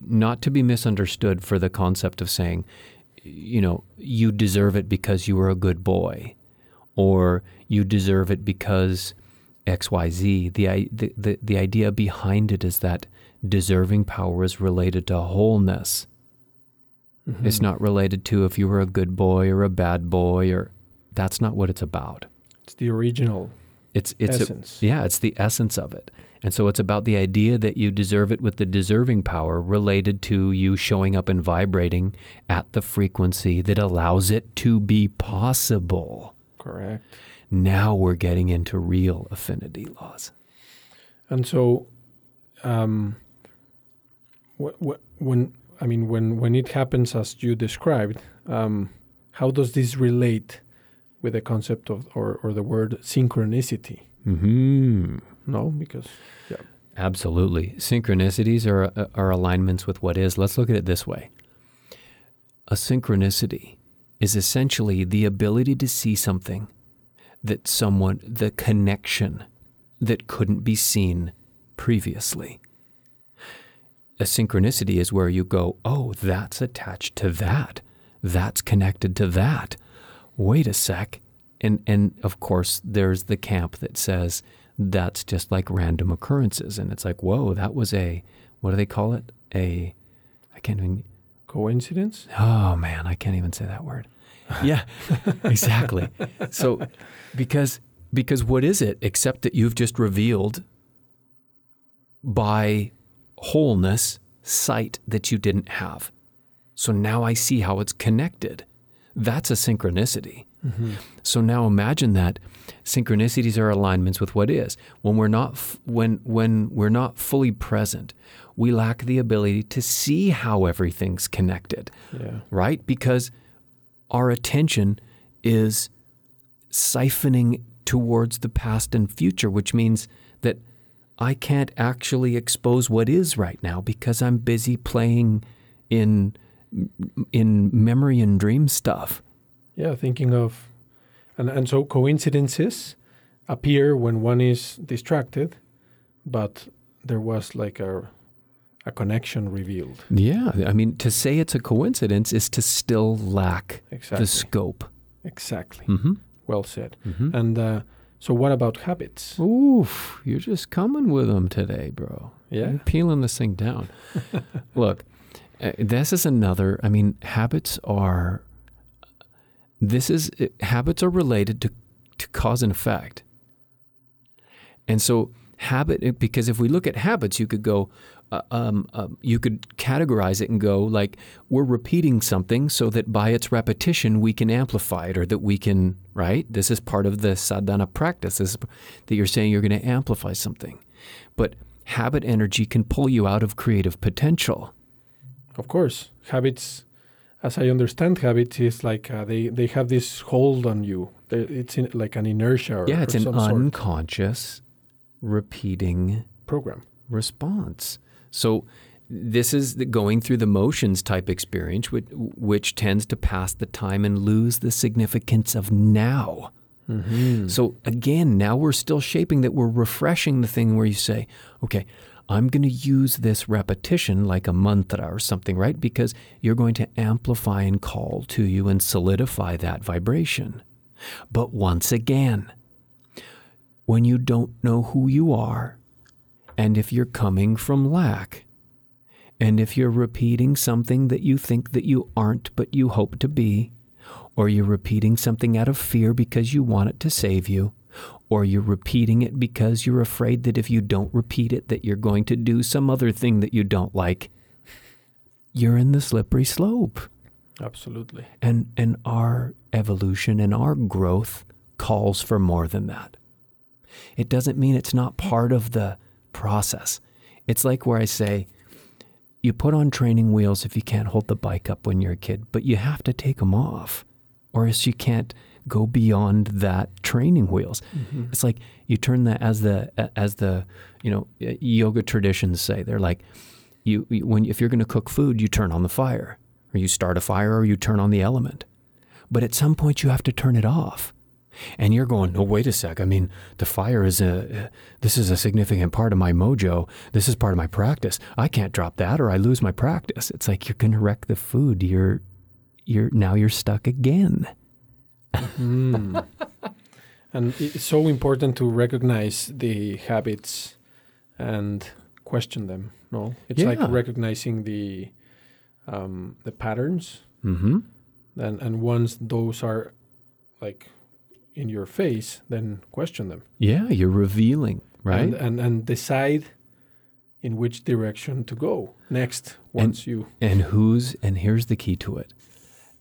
not to be misunderstood for the concept of saying, you know, you deserve it because you were a good boy, or you deserve it because XYZ. The, the, the, the idea behind it is that deserving power is related to wholeness. Mm-hmm. It's not related to if you were a good boy or a bad boy or that's not what it's about. It's the original it's it's essence. A, yeah, it's the essence of it. And so it's about the idea that you deserve it with the deserving power related to you showing up and vibrating at the frequency that allows it to be possible. Correct. Now we're getting into real affinity laws. And so um what, what, when I mean when when it happens as you described, um, how does this relate with the concept of or, or the word synchronicity. Mm-hmm. No, because yeah, absolutely. Synchronicities are are alignments with what is. Let's look at it this way. A synchronicity is essentially the ability to see something that someone, the connection that couldn't be seen previously. A synchronicity is where you go, oh, that's attached to that. That's connected to that wait a sec. And, and of course, there's the camp that says that's just like random occurrences. And it's like, whoa, that was a, what do they call it? A, I can't even. Coincidence? Oh, man, I can't even say that word. yeah, exactly. So, because, because what is it except that you've just revealed by wholeness sight that you didn't have? So now I see how it's connected. That's a synchronicity. Mm-hmm. So now imagine that synchronicities are alignments with what is. When we're not f- when when we're not fully present, we lack the ability to see how everything's connected. Yeah. Right? Because our attention is siphoning towards the past and future, which means that I can't actually expose what is right now because I'm busy playing in in memory and dream stuff. Yeah, thinking of, and and so coincidences appear when one is distracted, but there was like a a connection revealed. Yeah, I mean to say it's a coincidence is to still lack exactly. the scope. Exactly. Mm-hmm. Well said. Mm-hmm. And uh, so, what about habits? Oof, you're just coming with them today, bro. Yeah, you're peeling this thing down. Look, uh, this is another. I mean, habits are. This is habits are related to to cause and effect. And so habit because if we look at habits, you could go. Uh, um, uh, you could categorize it and go like we're repeating something so that by its repetition we can amplify it or that we can right this is part of the sadhana practice is, that you're saying you're going to amplify something but habit energy can pull you out of creative potential of course, habits. as I understand habits, is like uh, they they have this hold on you. It's in, like an inertia. Or, yeah, it's an some sort unconscious repeating program. response. So this is the going through the motions type experience, which, which tends to pass the time and lose the significance of now. Mm-hmm. So again, now we're still shaping that we're refreshing the thing where you say, okay, I'm going to use this repetition like a mantra or something, right? Because you're going to amplify and call to you and solidify that vibration. But once again, when you don't know who you are, and if you're coming from lack, and if you're repeating something that you think that you aren't but you hope to be, or you're repeating something out of fear because you want it to save you, or you're repeating it because you're afraid that if you don't repeat it that you're going to do some other thing that you don't like, you're in the slippery slope. Absolutely. And and our evolution and our growth calls for more than that. It doesn't mean it's not part of the process. It's like where I say you put on training wheels if you can't hold the bike up when you're a kid, but you have to take them off or else you can't go beyond that training wheels. Mm-hmm. It's like you turn that as the as the, you know, yoga traditions say. They're like you, you when if you're going to cook food, you turn on the fire or you start a fire or you turn on the element. But at some point you have to turn it off. And you're going, no, wait a sec. I mean, the fire is a, this is a significant part of my mojo. This is part of my practice. I can't drop that or I lose my practice. It's like you're going to wreck the food. You're, you're, now you're stuck again. And it's so important to recognize the habits and question them. No, it's like recognizing the um, the patterns, Mm-hmm. and and once those are like in your face, then question them, Yeah, you're revealing, right? And and, and decide in which direction to go next. Once you and who's and here's the key to it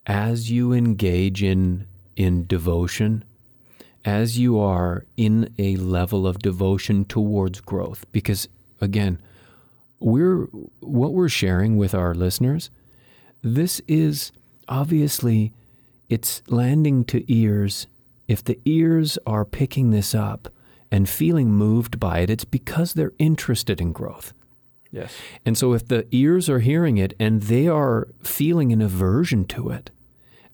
as you engage in in devotion as you are in a level of devotion towards growth because again we're what we're sharing with our listeners this is obviously it's landing to ears if the ears are picking this up and feeling moved by it it's because they're interested in growth yes, and so, if the ears are hearing it and they are feeling an aversion to it,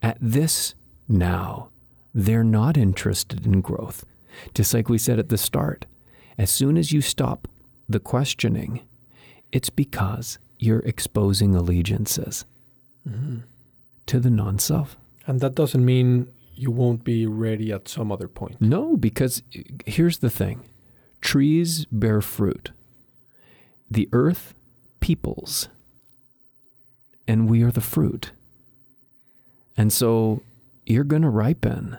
at this now, they're not interested in growth. Just like we said at the start, as soon as you stop the questioning, it's because you're exposing allegiances mm-hmm. to the non self. and that doesn't mean you won't be ready at some other point. No, because uh, here's the thing trees bear fruit, the earth peoples, and we are the fruit. And so you're going to ripen.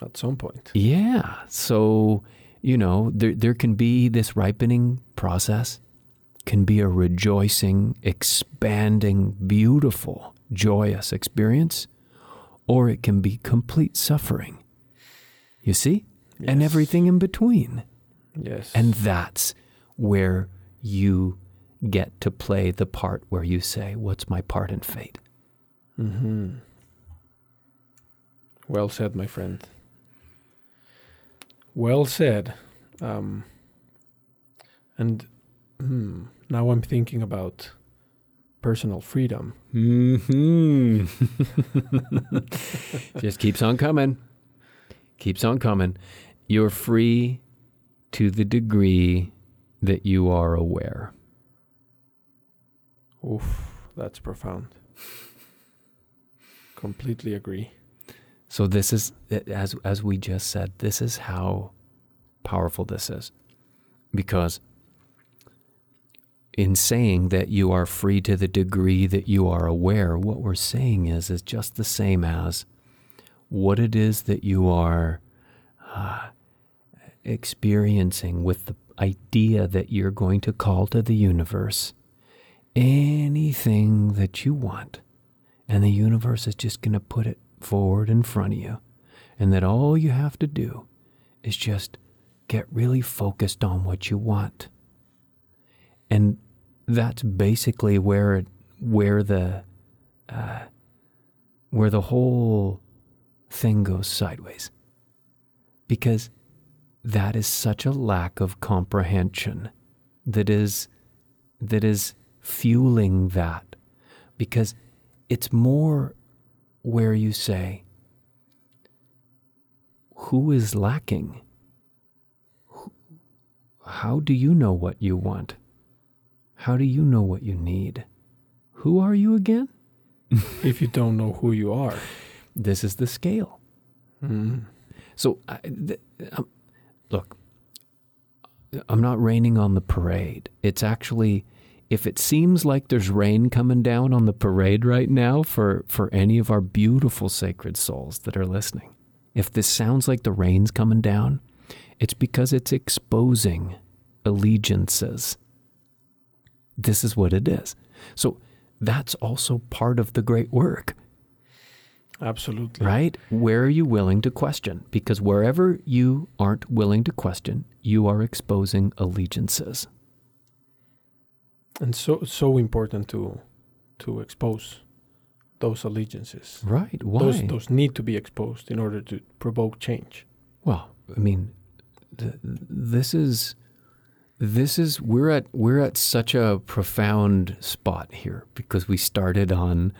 At some point, Yeah. So, you know, there, there can be this ripening process, can be a rejoicing, expanding, beautiful, joyous experience, or it can be complete suffering. You see? And everything in between. yes, And that's where you get to play the part where you say, What's my part in fate? Mm-hmm. Well said, my friend. Well said. Um, and hmm, now I'm thinking about personal freedom. hmm Just keeps on coming. Keeps on coming. You're free to the degree that you are aware. Oof, that's profound. Completely agree. So this is as as we just said, this is how powerful this is. Because in saying that you are free to the degree that you are aware, what we're saying is is just the same as what it is that you are uh, experiencing with the idea that you're going to call to the universe anything that you want and the universe is just going to put it forward in front of you. And that all you have to do is just get really focused on what you want. And that's basically where where the uh, where the whole thing goes sideways. Because that is such a lack of comprehension that is that is fueling that. Because it's more where you say who is lacking? How do you know what you want how do you know what you need who are you again if you don't know who you are this is the scale mm. so I, th- um, look i'm not raining on the parade it's actually if it seems like there's rain coming down on the parade right now for, for any of our beautiful sacred souls that are listening, if this sounds like the rain's coming down, it's because it's exposing allegiances. This is what it is. So that's also part of the great work. Absolutely. Right? Where are you willing to question? Because wherever you aren't willing to question, you are exposing allegiances and so so important to to expose those allegiances. Right. Why? Those those need to be exposed in order to provoke change. Well, I mean, th- this is this is we're at we're at such a profound spot here because we started on,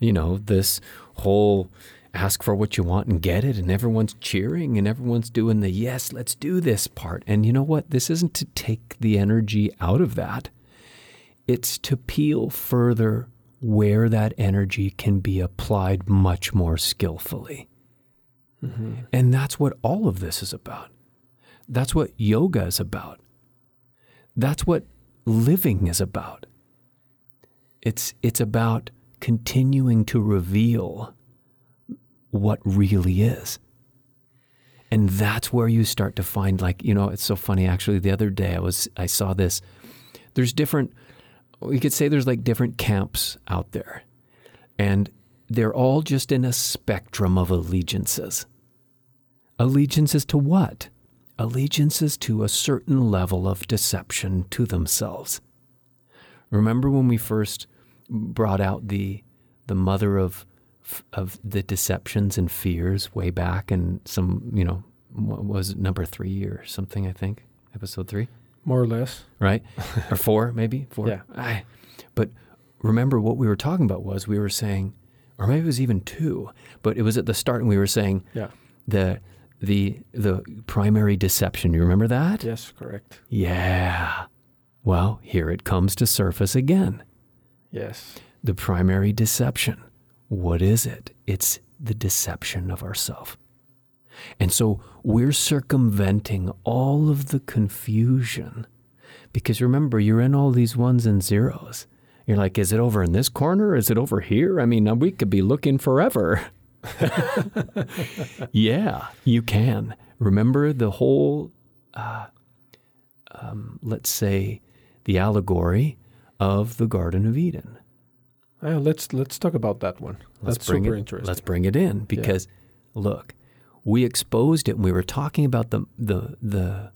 you know, this whole ask for what you want and get it and everyone's cheering and everyone's doing the yes, let's do this part. And you know what? This isn't to take the energy out of that. It's to peel further where that energy can be applied much more skillfully. Mm-hmm. And that's what all of this is about. That's what yoga is about. That's what living is about. It's, it's about continuing to reveal what really is. And that's where you start to find like, you know, it's so funny actually the other day I was I saw this there's different we could say there's like different camps out there, and they're all just in a spectrum of allegiances. Allegiances to what? Allegiances to a certain level of deception to themselves. Remember when we first brought out the the mother of of the deceptions and fears way back in some you know what was it number three or something I think episode three more or less. Right? or four, maybe? Four. Yeah. I, but remember what we were talking about was we were saying, or maybe it was even two, but it was at the start and we were saying yeah. the the the primary deception. You remember that? Yes, correct. Yeah. Well, here it comes to surface again. Yes. The primary deception. What is it? It's the deception of ourself. And so we're circumventing all of the confusion because remember, you're in all these ones and zeros. You're like, is it over in this corner? Is it over here? I mean, we could be looking forever. yeah, you can. Remember the whole, uh, um, let's say, the allegory of the Garden of Eden. Uh, let's let's talk about that one. Let's That's bring super it, interesting. Let's bring it in because, yeah. look, we exposed it and we were talking about the the the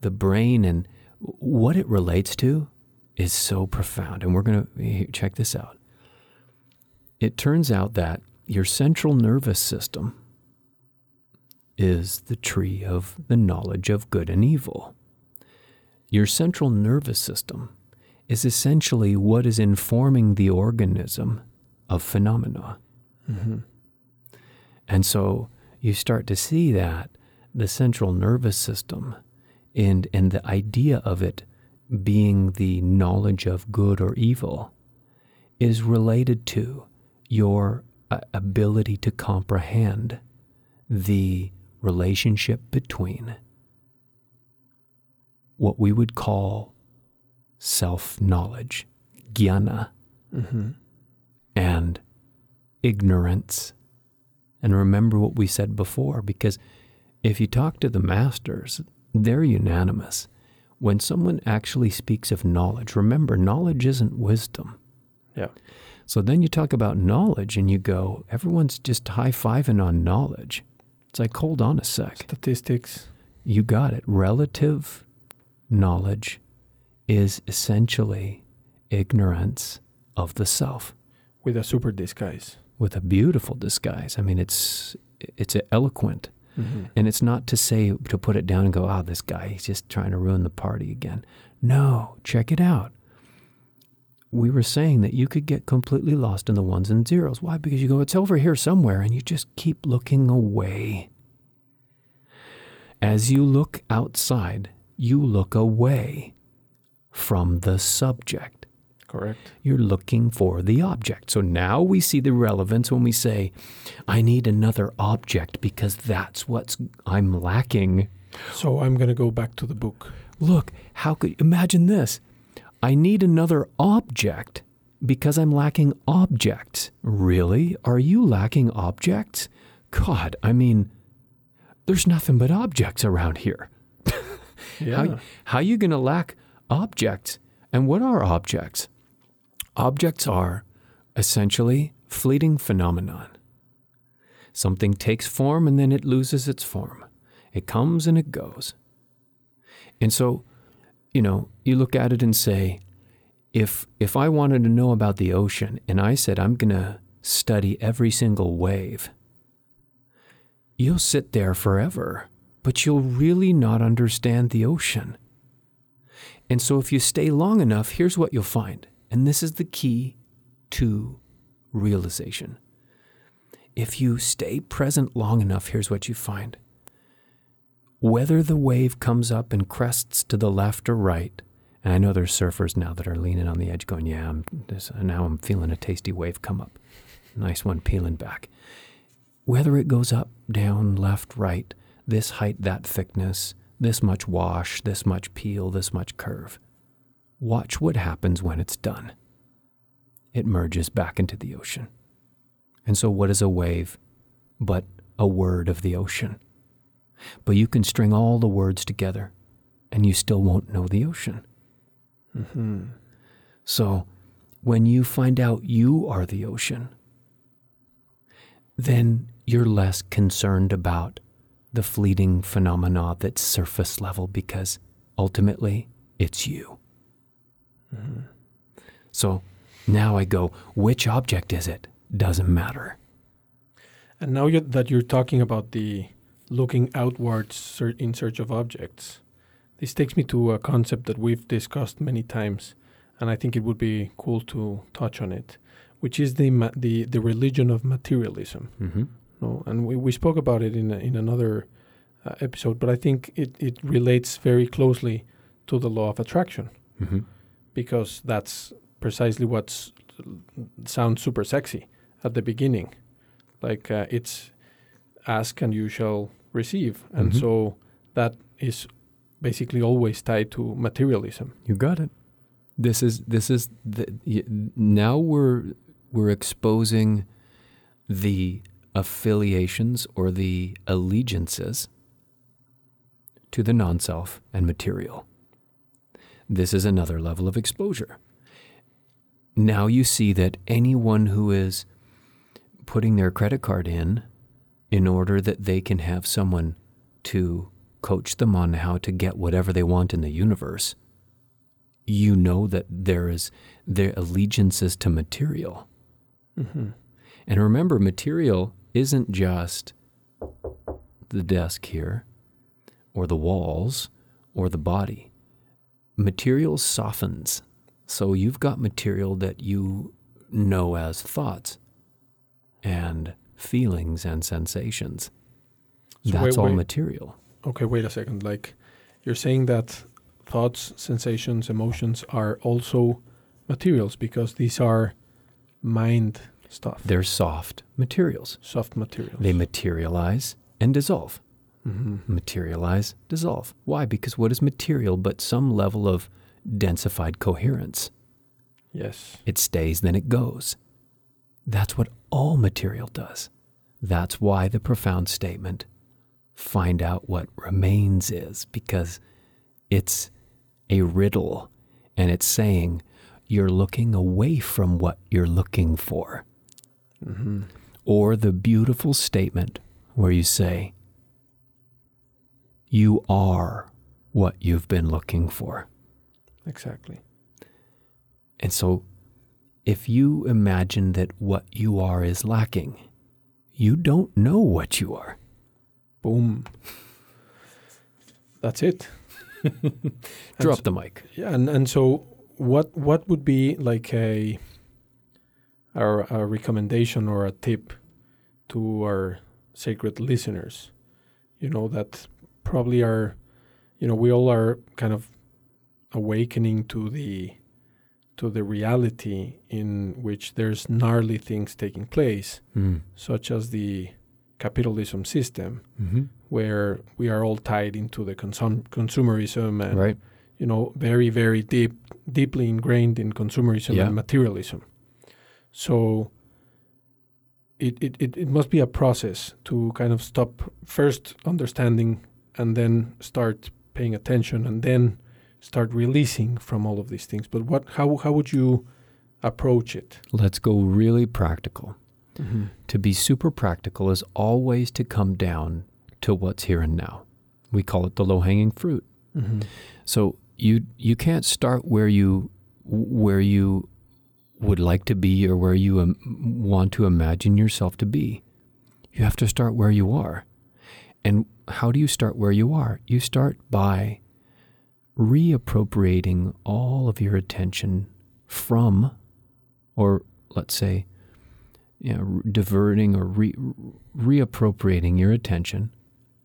the brain and what it relates to is so profound and we're going to check this out it turns out that your central nervous system is the tree of the knowledge of good and evil your central nervous system is essentially what is informing the organism of phenomena mm-hmm. and so you start to see that the central nervous system and, and the idea of it being the knowledge of good or evil is related to your ability to comprehend the relationship between what we would call self knowledge, jnana, mm-hmm. and ignorance and remember what we said before, because if you talk to the masters, they're unanimous. When someone actually speaks of knowledge, remember, knowledge isn't wisdom. Yeah. So then you talk about knowledge and you go, everyone's just high fiving on knowledge. It's like, hold on a sec. Statistics. You got it. Relative knowledge is essentially ignorance of the self. With a super disguise with a beautiful disguise. I mean, it's it's eloquent, Mm-hmm. and it's not to say to put it down and go, "Oh, this guy, he's just trying to ruin the party again." No, check it out. We were saying that you could get completely lost in the ones and zeros. Why? Because you go, "It's over here somewhere," and you just keep looking away. As you look outside, you look away from the subject. Correct. You're looking for the object. So now we see the relevance when we say, I need another object because that's what I'm lacking. So I'm going to go back to the book. Look, how could imagine this? I need another object because I'm lacking objects. Really? Are you lacking objects? God, I mean, there's nothing but objects around here. Yeah. How, how you going to lack objects? And what are objects? Objects are essentially fleeting phenomenon. Something takes form and then it loses its form. It comes and it goes. And so, you know, you look at it and say, if if I wanted to know about the ocean and I said I'm going to study every single wave, you'll sit there forever, but you'll really not understand the ocean. And so, if you stay long enough, here's what you'll find. And this is the key to realization. If you stay present long enough, here's what you find. Whether the wave comes up and crests to the left or right, and I know there's surfers now that are leaning on the edge going, yeah, I'm this, now I'm feeling a tasty wave come up. Nice one peeling back. Whether it goes up, down, left, right, this height, that thickness, this much wash, this much peel, this much curve. Watch what happens when it's done. It merges back into the ocean. And so, what is a wave but a word of the ocean? But you can string all the words together and you still won't know the ocean. Mm-hmm. So, when you find out you are the ocean, then you're less concerned about the fleeting phenomena that's surface level because ultimately it's you. Mm-hmm. So now I go, which object is it? Doesn't matter. And now you're, that you're talking about the looking outwards in search of objects, this takes me to a concept that we've discussed many times, and I think it would be cool to touch on it, which is the ma- the the religion of materialism. Mm-hmm. No, and we, we spoke about it in a, in another uh, episode, but I think it, it relates very closely to the law of attraction Mm-hmm. because that's precisely what sounds super sexy at the beginning. Like uh, it's ask and you shall receive, and Mhm. so that is basically always tied to materialism. You got it. This is this is the, y- now we're we're exposing the affiliations or the allegiances to the non-self and material. This is another level of exposure. Now you see that anyone who is putting their credit card in in order that they can have someone to coach them on how to get whatever they want in the universe, you know that there is their allegiances to material. Mm-hmm. And remember, material isn't just the desk here, or the walls, or the body. Material softens. So you've got material that you know as thoughts and feelings and sensations. So That's wait, all wait. material. Okay, wait a second. Like you're saying that thoughts, sensations, emotions are also materials because these are mind stuff, They're soft materials. soft materials. They materialize and dissolve. hmm Materialize, dissolve. Why? Because what is material but some level of densified coherence? Yes. It stays, then it goes. That's what all material does. That's why the profound statement, find out what remains, is because it's a riddle and it's saying you're looking away from what you're looking for. hmm Or the beautiful statement where you say, You are what you've been looking for. Exactly. And so if you imagine that what you are is lacking, you don't know what you are. Boom. That's it. Drop so, the mic. Yeah, and, and so what what would be like a, a a recommendation or a tip to our sacred listeners? You know that probably are, you know, we all are kind of awakening to the to the reality in which there's gnarly things taking place, Mm. such as the capitalism system, Mm-hmm. where we are all tied into the consum- consumerism and Right. you know very very deep deeply ingrained in consumerism Yeah. and materialism. So it, it, it, it must be a process to kind of stop first understanding and then start paying attention and then start releasing from all of these things. But what how how would you approach it? Let's go really practical. Mm-hmm. To be super practical is always to come down to what's here and now. We call it the low hanging fruit. Mm-hmm. So you you can't start where you where you would like to be or where you um, want to imagine yourself to be. You have to start where you are. And how do you start where you are? You start by reappropriating all of your attention from, or let's say, you know, diverting or re- reappropriating your attention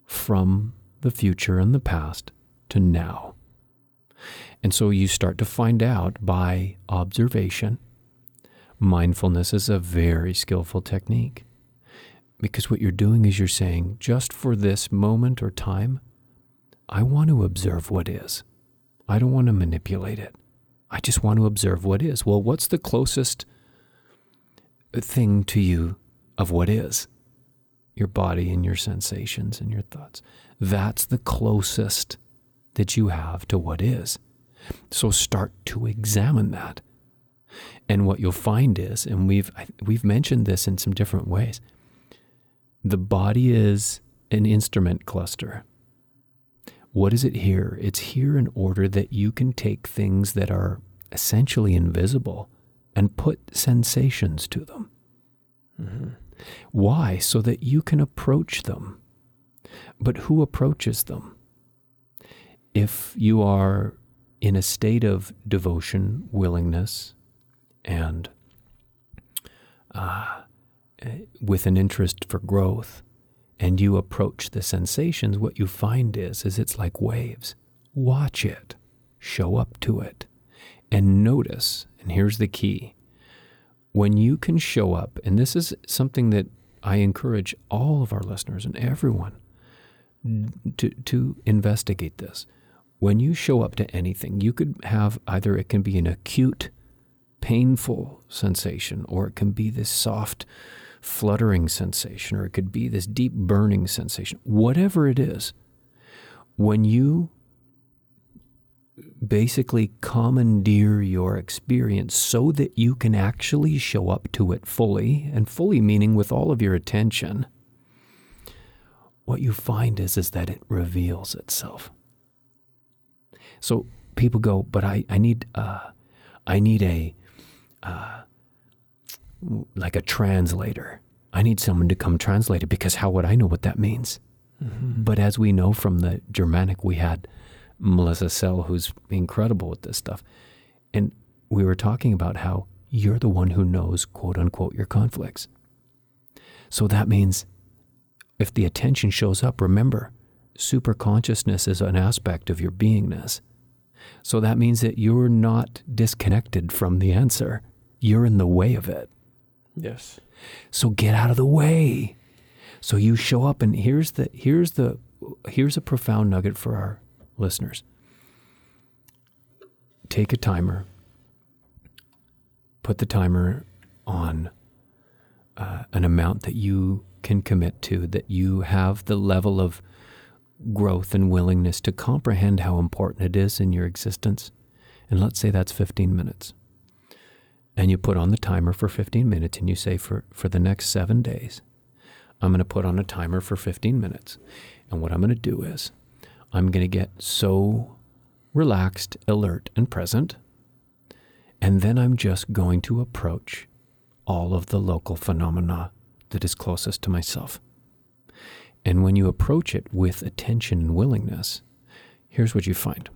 from the future and the past to now. And so you start to find out by observation. Mindfulness is a very skillful technique because what you're doing is you're saying, just for this moment or time, I want to observe what is. I don't want to manipulate it. I just want to observe what is. Well, what's the closest thing to you of what is? Your body and your sensations and your thoughts. That's the closest that you have to what is. So start to examine that. And what you'll find is, and we've we've mentioned this in some different ways, the body is an instrument cluster. What is it here? It's here in order that you can take things that are essentially invisible and put sensations to them. Mm-hmm. Why? So that you can approach them. But who approaches them? If you are in a state of devotion, willingness, and uh, with an interest for growth, and you approach the sensations, what you find is, is it's like waves. Watch it, show up to it, and notice. And here's the key: when you can show up, and this is something that I encourage all of our listeners and everyone to to investigate this. When you show up to anything, you could have either it can be an acute, painful sensation, or it can be this soft, fluttering sensation, or it could be this deep burning sensation. Whatever it is, when you basically commandeer your experience so that you can actually show up to it fully, and fully meaning with all of your attention, what you find is, is that it reveals itself. So people go, but I, I need uh, I need a uh, like a translator. I need someone to come translate it because how would I know what that means? Mm-hmm. But as we know from the Germanic, we had Melissa Sell, who's incredible with this stuff. And we were talking about how you're the one who knows, quote unquote, your conflicts. So that means if the attention shows up, remember, super consciousness is an aspect of your beingness. So that means that you're not disconnected from the answer, you're in the way of it. Yes. So get out of the way. So you show up and here's the here's the here's a profound nugget for our listeners. Take a timer. Put the timer on uh, an amount that you can commit to, that you have the level of growth and willingness to comprehend how important it is in your existence. And let's say that's 15 minutes. And you put on the timer for 15 minutes and you say, for, for the next seven days, I'm going to put on a timer for 15 minutes. And what I'm going to do is, I'm going to get so relaxed, alert, and present. And then I'm just going to approach all of the local phenomena that is closest to myself. And when you approach it with attention and willingness, here's what you find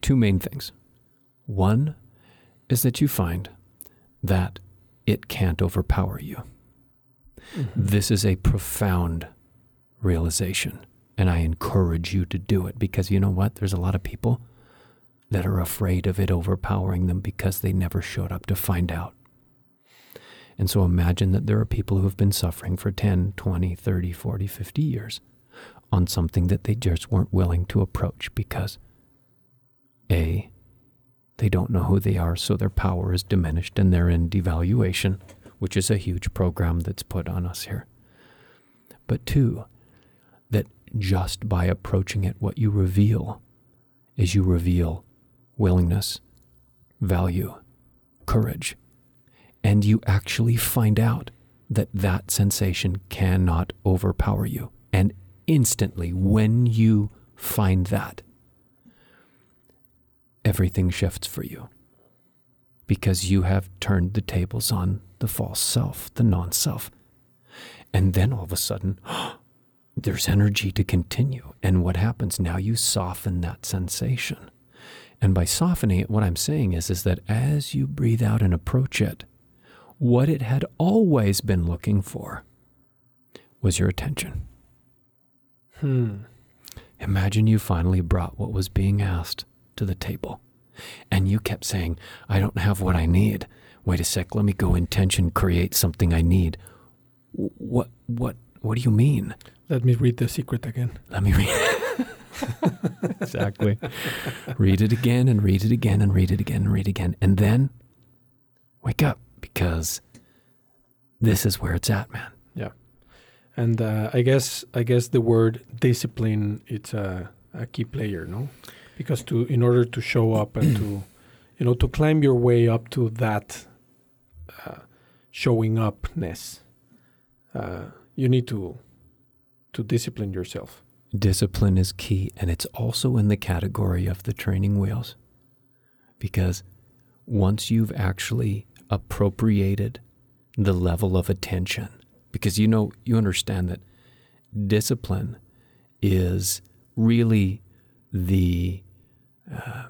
two main things. One is that you find that it can't overpower you. Mm-hmm. This is a profound realization, and I encourage you to do it because you know what? There's a lot of people that are afraid of it overpowering them because they never showed up to find out. And so imagine that there are people who have been suffering for 10, 20, 30, 40, 50 years on something that they just weren't willing to approach because A, they don't know who they are, so their power is diminished and they're in devaluation, which is a huge program that's put on us here. But two, that just by approaching it, what you reveal is you reveal willingness, value, courage, and you actually find out that that sensation cannot overpower you. And instantly, when you find that, everything shifts for you because you have turned the tables on the false self, the non self. And then all of a sudden, there's energy to continue. And what happens now? You soften that sensation. And by softening it, what I'm saying is, is that as you breathe out and approach it, what it had always been looking for was your attention. Hmm. Imagine you finally brought what was being asked to the table. And you kept saying, I don't have what I need. Wait a sec, let me go intention create something I need. What what what do you mean? Let me read the secret again. Let me read exactly. read it again and read it again and read it again and read it again. And then wake up because this is where it's at, man. Yeah. And uh, I guess I guess the word discipline it's a, a key player, no? Because to in order to show up and to you know to climb your way up to that uh, showing upness, uh, you need to to discipline yourself. Discipline is key, and it's also in the category of the training wheels. Because once you've actually appropriated the level of attention, because you know, you understand that discipline is really the uh,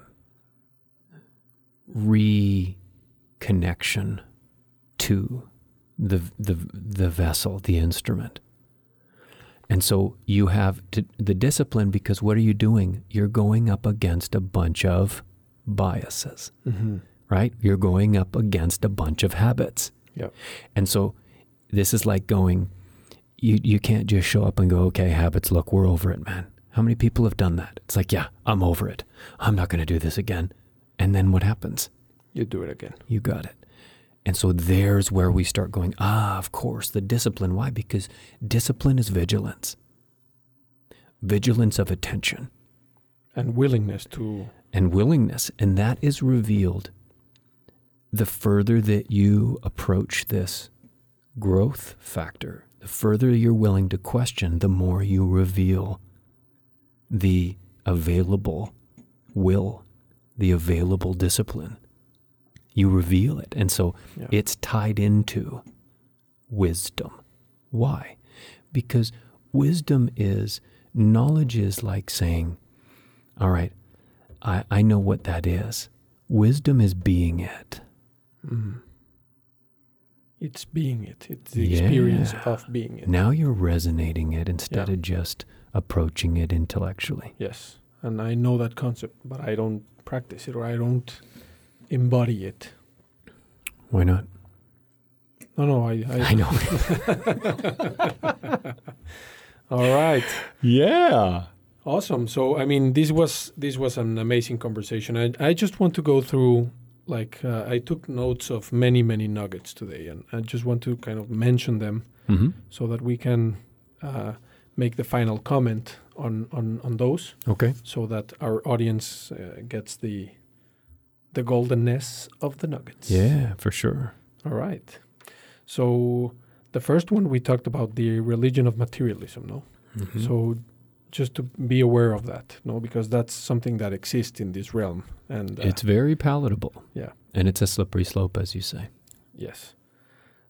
reconnection to the, the, the vessel, the instrument. And so you have to, the discipline because what are you doing? You're going up against a bunch of biases, mm-hmm. right? You're going up against a bunch of habits. Yep. And so this is like going, you, you can't just show up and go, okay, habits, look, we're over it, man. How many people have done that? It's like, yeah, I'm over it. I'm not going to do this again. And then what happens? You do it again. You got it. And so there's where we start going, ah, of course, the discipline. Why? Because discipline is vigilance, vigilance of attention, and willingness to. And willingness. And that is revealed the further that you approach this growth factor, the further you're willing to question, the more you reveal the available will, the available discipline you reveal it. And so yeah. it's tied into wisdom. Why? Because wisdom is knowledge is like saying, all right, I, I know what that is. Wisdom is being it. Mm. It's being it. It's the yeah. experience of being it. Now you're resonating it instead yeah. of just approaching it intellectually. Yes. And I know that concept, but I don't practice it or I don't embody it. Why not? No, no, I. I, I know. All right. Yeah. Awesome. So, I mean, this was this was an amazing conversation. I I just want to go through like uh, I took notes of many many nuggets today, and I just want to kind of mention them mm-hmm. so that we can uh, make the final comment on on on those. Okay. So that our audience uh, gets the the goldenness of the nuggets. Yeah, for sure. All right. So the first one we talked about the religion of materialism, no? Mm-hmm. So just to be aware of that, no, because that's something that exists in this realm, and uh, It's very palatable. Yeah. And it's a slippery slope, as you say. yes.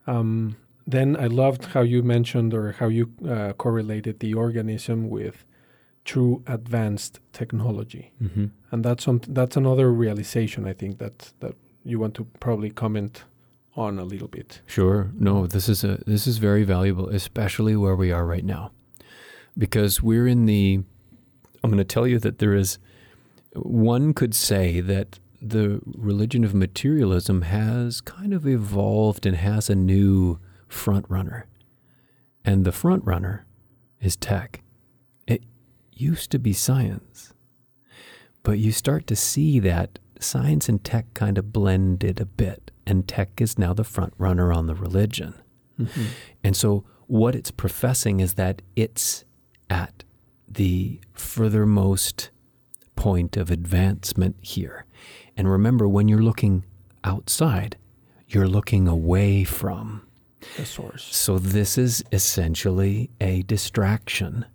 Um, then I loved how you mentioned or how you uh, correlated the organism with true advanced technology, Mm-hmm. and that's something that's another realization I think that that you want to probably comment on a little bit. Sure. No, this is a this is very valuable, especially where we are right now, because we're in the. I'm going to tell you that there is. One could say that the religion of materialism has kind of evolved and has a new front runner, and the front runner is tech. It used to be science, but you start to see that science and tech kind of blended a bit, and tech is now the front runner on the religion. Mm-hmm. And so, what it's professing is that it's at the furthermost point of advancement here. And remember, when you're looking outside, you're looking away from. The source. So, this is essentially a distraction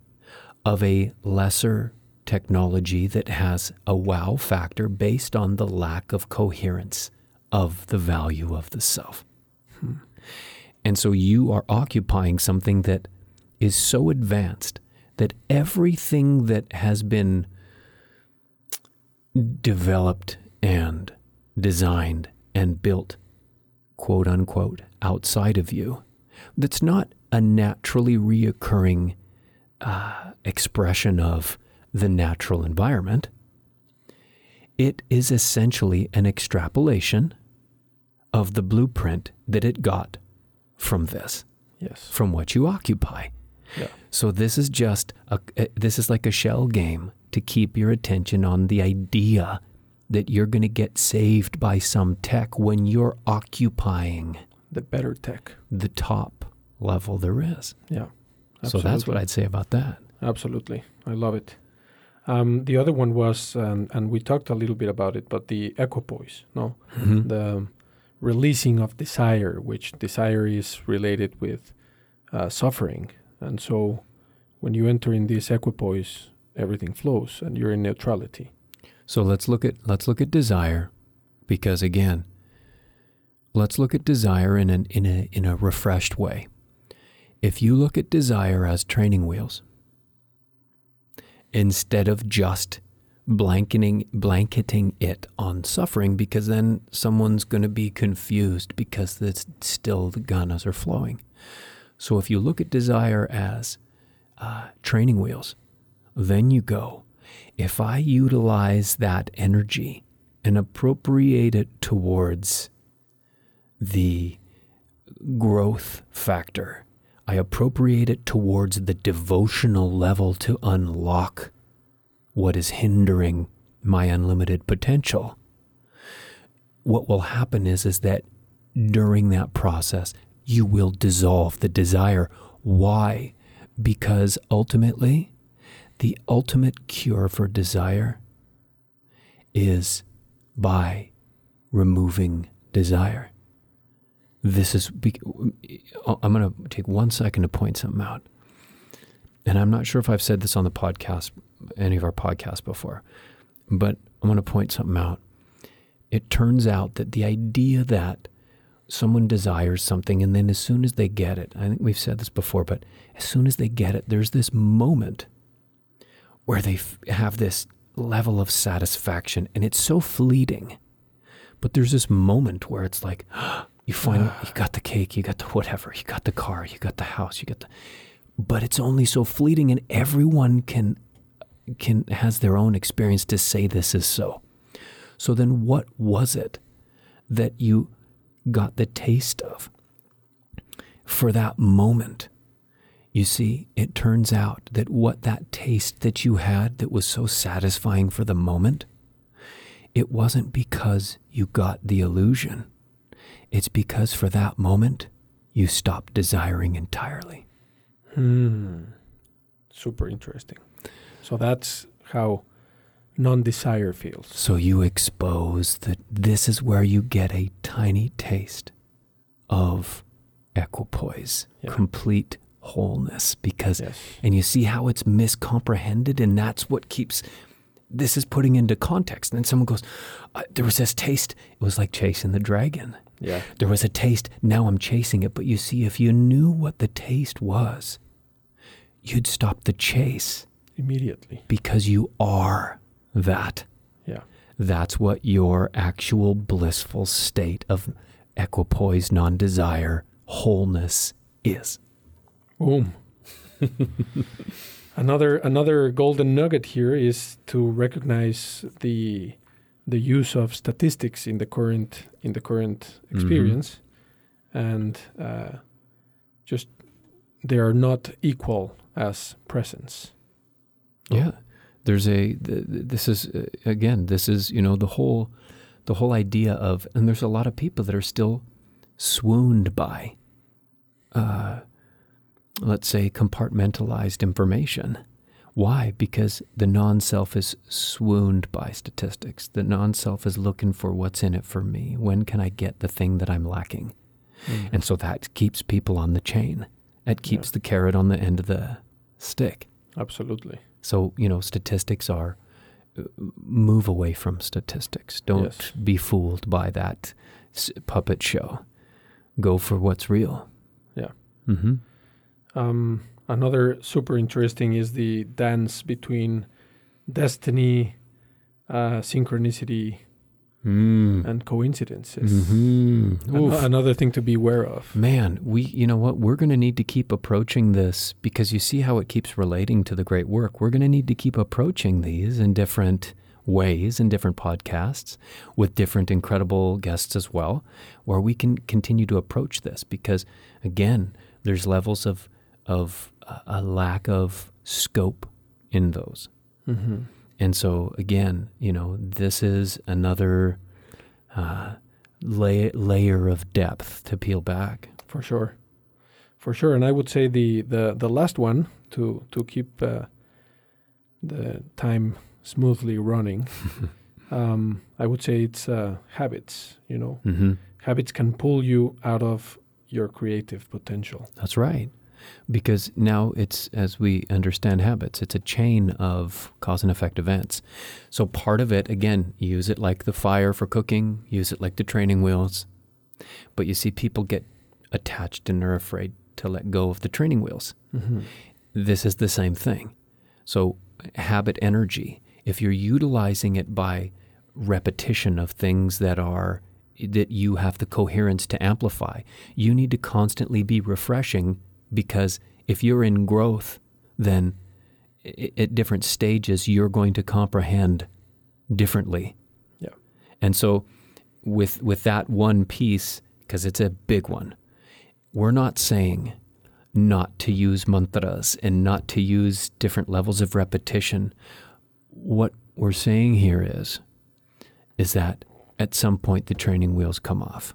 of a lesser technology that has a wow factor based on the lack of coherence of the value of the self. Hmm. And so, you are occupying something that is so advanced that everything that has been developed and designed and built, quote unquote, outside of you, that's not a naturally reoccurring uh, expression of the natural environment. It is essentially an extrapolation of the blueprint that it got from this, Yes. from what you occupy. Yeah. So this is just a, a this is like a shell game to keep your attention on the idea that you're going to get saved by some tech when you're occupying The better tech. the top level there is. Yeah. So that's what I'd say about that. Absolutely. I love it. Um, the other one was, um, and we talked a little bit about it, but the equipoise, no? The releasing of desire, which desire is related with uh, suffering. And so when you enter in this equipoise, everything flows and you're in neutrality. So let's look at let's look at desire, because again, let's look at desire in an in a in a refreshed way. If you look at desire as training wheels, instead of just blanketing blanketing it on suffering, because then someone's going to be confused because it's still the ganas are flowing. So if you look at desire as uh, training wheels, then you go, if I utilize that energy and appropriate it towards the growth factor, I appropriate it towards the devotional level to unlock what is hindering my unlimited potential. What will happen is, is that during that process, you will dissolve the desire. Why? Because ultimately, the ultimate cure for desire is by removing desire. This is, uh, I'm going to take one second to point something out. And I'm not sure if I've said this on the podcast, any of our podcasts before, but I'm going to point something out. It turns out that the idea that someone desires something and then as soon as they get it, I think we've said this before, but as soon as they get it, there's this moment where they f- have this level of satisfaction and it's so fleeting. But there's this moment where it's like, oh, you find ah. you got the cake, you got the whatever, you got the car, you got the house, you got the but it's only so fleeting and everyone can can has their own experience to say this is so. So then what was it that you got the taste of for that moment? You see, it turns out that what that taste that you had that was so satisfying for the moment, it wasn't because you got the illusion. It's because for that moment, you stop desiring entirely. Hmm. Super interesting. So that's how non desire feels. So you expose that this is where you get a tiny taste of equipoise, Yeah. complete wholeness because Yes. and you see how it's miscomprehended and that's what keeps this is putting into context and then someone goes uh, there was this taste it was like chasing the dragon Yeah. there was a taste now i'm chasing it but you see if you knew what the taste was you'd stop the chase Immediately. because you are that Yeah. that's what your actual blissful state of equipoise non-desire wholeness is Boom. another another golden nugget here is to recognize the the use of statistics in the current in the current experience, and uh, just they are not equal as presence. Yeah, there's a. th- This is uh, again. This is you know the whole, the whole idea of, and there's a lot of people that are still swooned by, uh, let's say compartmentalized information. Why? Because the non-self is swooned by statistics. The non-self is looking for what's in it for me. When can I get the thing that I'm lacking? And so that keeps people on the chain. It keeps the carrot on the end of the stick. Absolutely. So, you know, statistics are uh, move away from statistics. Don't Yes. be fooled by that s- puppet show. Go for what's real. Yeah. Mm-hmm. Um, another super interesting is the dance between destiny, uh, synchronicity, Mm. and coincidences. Mm-hmm. Ano- another thing to be aware of. Man, we, you know what? We're going to need to keep approaching this because you see how it keeps relating to the great work. We're going to need to keep approaching these in different ways in different podcasts with different incredible guests as well, where we can continue to approach this because, again, there's levels of, of a lack of scope in those. Mm-hmm. And so, again, you know, this is another uh, lay- layer of depth to peel back. For sure, for sure. And I would say the the the last one to to keep uh, the time smoothly running. um, I would say it's uh, habits. You know, hmm habits can pull you out of your creative potential. That's right. Because now it's, as we understand habits, it's a chain of cause and effect events. So part of it, again, use it like the fire for cooking, use it like the training wheels. But you see, people get attached and are afraid to let go of the training wheels. Mm-hmm. this is the same thing. So, habit energy, if you're utilizing it by repetition of things that are that you have the coherence to amplify, you need to constantly be refreshing because if you're in growth, then at different stages you're going to comprehend differently. Yeah. And so with with that one piece because it's a big one, we're not saying not to use mantras and not to use different levels of repetition. What we're saying here is is that at some point the training wheels come off.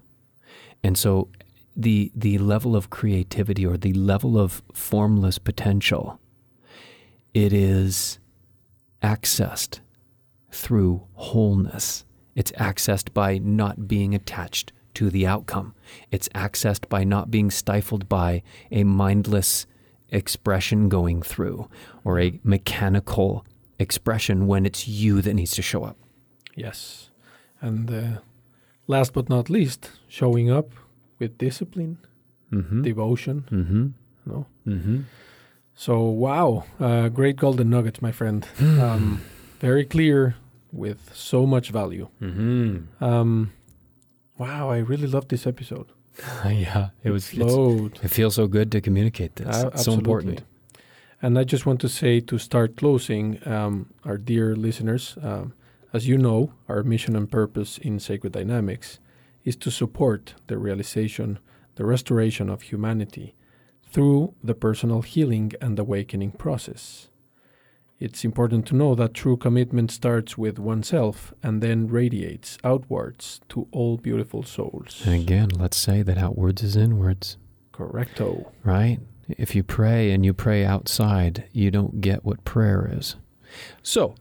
And so the the level of creativity or the level of formless potential it is accessed through wholeness. It's accessed by not being attached to the outcome. It's accessed by not being stifled by a mindless expression going through or a mechanical expression when it's you that needs to show up. Yes. And uh, last but not least, showing up with discipline, Mm-hmm. devotion. mm-hmm. No. Mm-hmm. So wow, uh, great golden nuggets, my friend. um, very clear with so much value. Mm-hmm. Um, wow, I really love this episode. yeah, it was. It feels so good to communicate this. It's so important. And I just want to say to start closing, um, our dear listeners, um, as you know, our mission and purpose in Sacred Dynamics is to support the realization, the restoration of humanity through the personal healing and awakening process. It's important to know that true commitment starts with oneself and then radiates outwards to all beautiful souls. And again, let's say that outwards is inwards. Correcto. right? If you pray and you pray outside, you don't get what prayer is. So,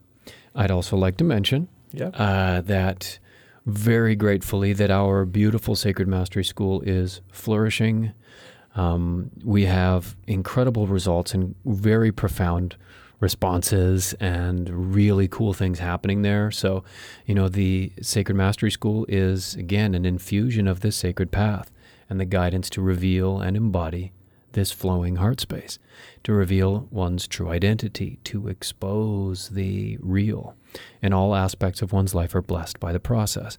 I'd also like to mention Yeah. uh, that very gratefully that our beautiful Sacred Mastery School is flourishing. Um, we have incredible results and very profound responses and really cool things happening there. So, you know, the Sacred Mastery School is, again, an infusion of this sacred path and the guidance to reveal and embody this flowing heart space, to reveal one's true identity, to expose the real. And all aspects of one's life are blessed by the process.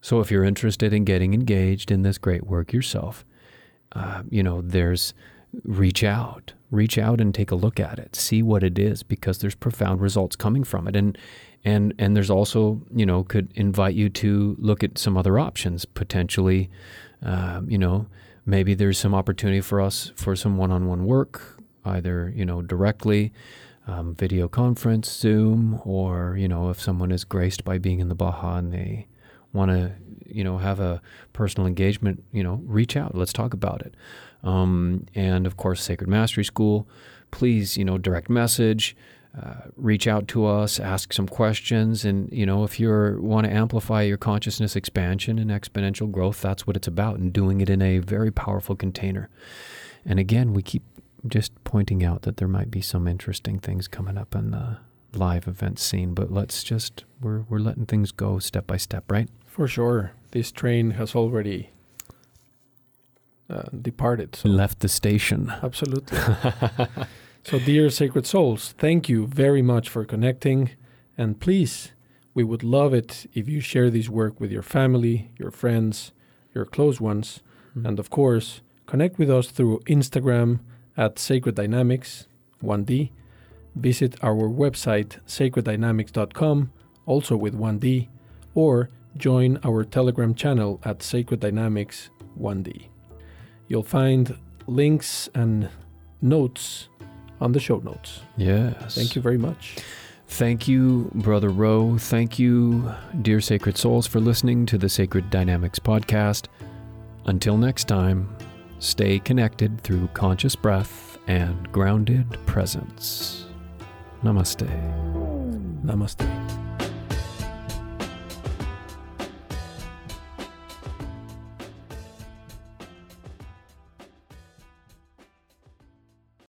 So if you're interested in getting engaged in this great work yourself, uh, you know, there's reach out, reach out and take a look at it, see what it is, because there's profound results coming from it. And and and there's also, you know, could invite you to look at some other options potentially. Uh, you know, maybe there's some opportunity for us for some one-on-one work, either you know directly. Um, video conference, Zoom, or you know, if someone is graced by being in the Baja and they want to, you know, have a personal engagement, you know, reach out. Let's talk about it. Um, and of course, Sacred Mastery School. Please, you know, direct message. Uh, reach out to us, ask some questions, and you know if you want to amplify your consciousness expansion and exponential growth, that's what it's about, and doing it in a very powerful container. And again, we keep just pointing out that there might be some interesting things coming up in the live event scene, but let's just we're we're letting things go step by step, right? For sure, this train has already uh, departed. So. Left the station. Absolutely. so, dear sacred souls, thank you very much for connecting, and please, we would love it if you share this work with your family, your friends, your close ones, mm-hmm. and of course, connect with us through Instagram at Sacred Dynamics 1D visit our website sacreddynamics.com, also with 1D, or join our Telegram channel at Sacred Dynamics 1D. You'll find links and notes on the show notes. Yes. Thank you very much. Thank you, Brother Ro. Thank you, dear Sacred Souls, for listening to the Sacred Dynamics podcast. Until next time, stay connected through conscious breath and grounded presence. Namaste. Namaste.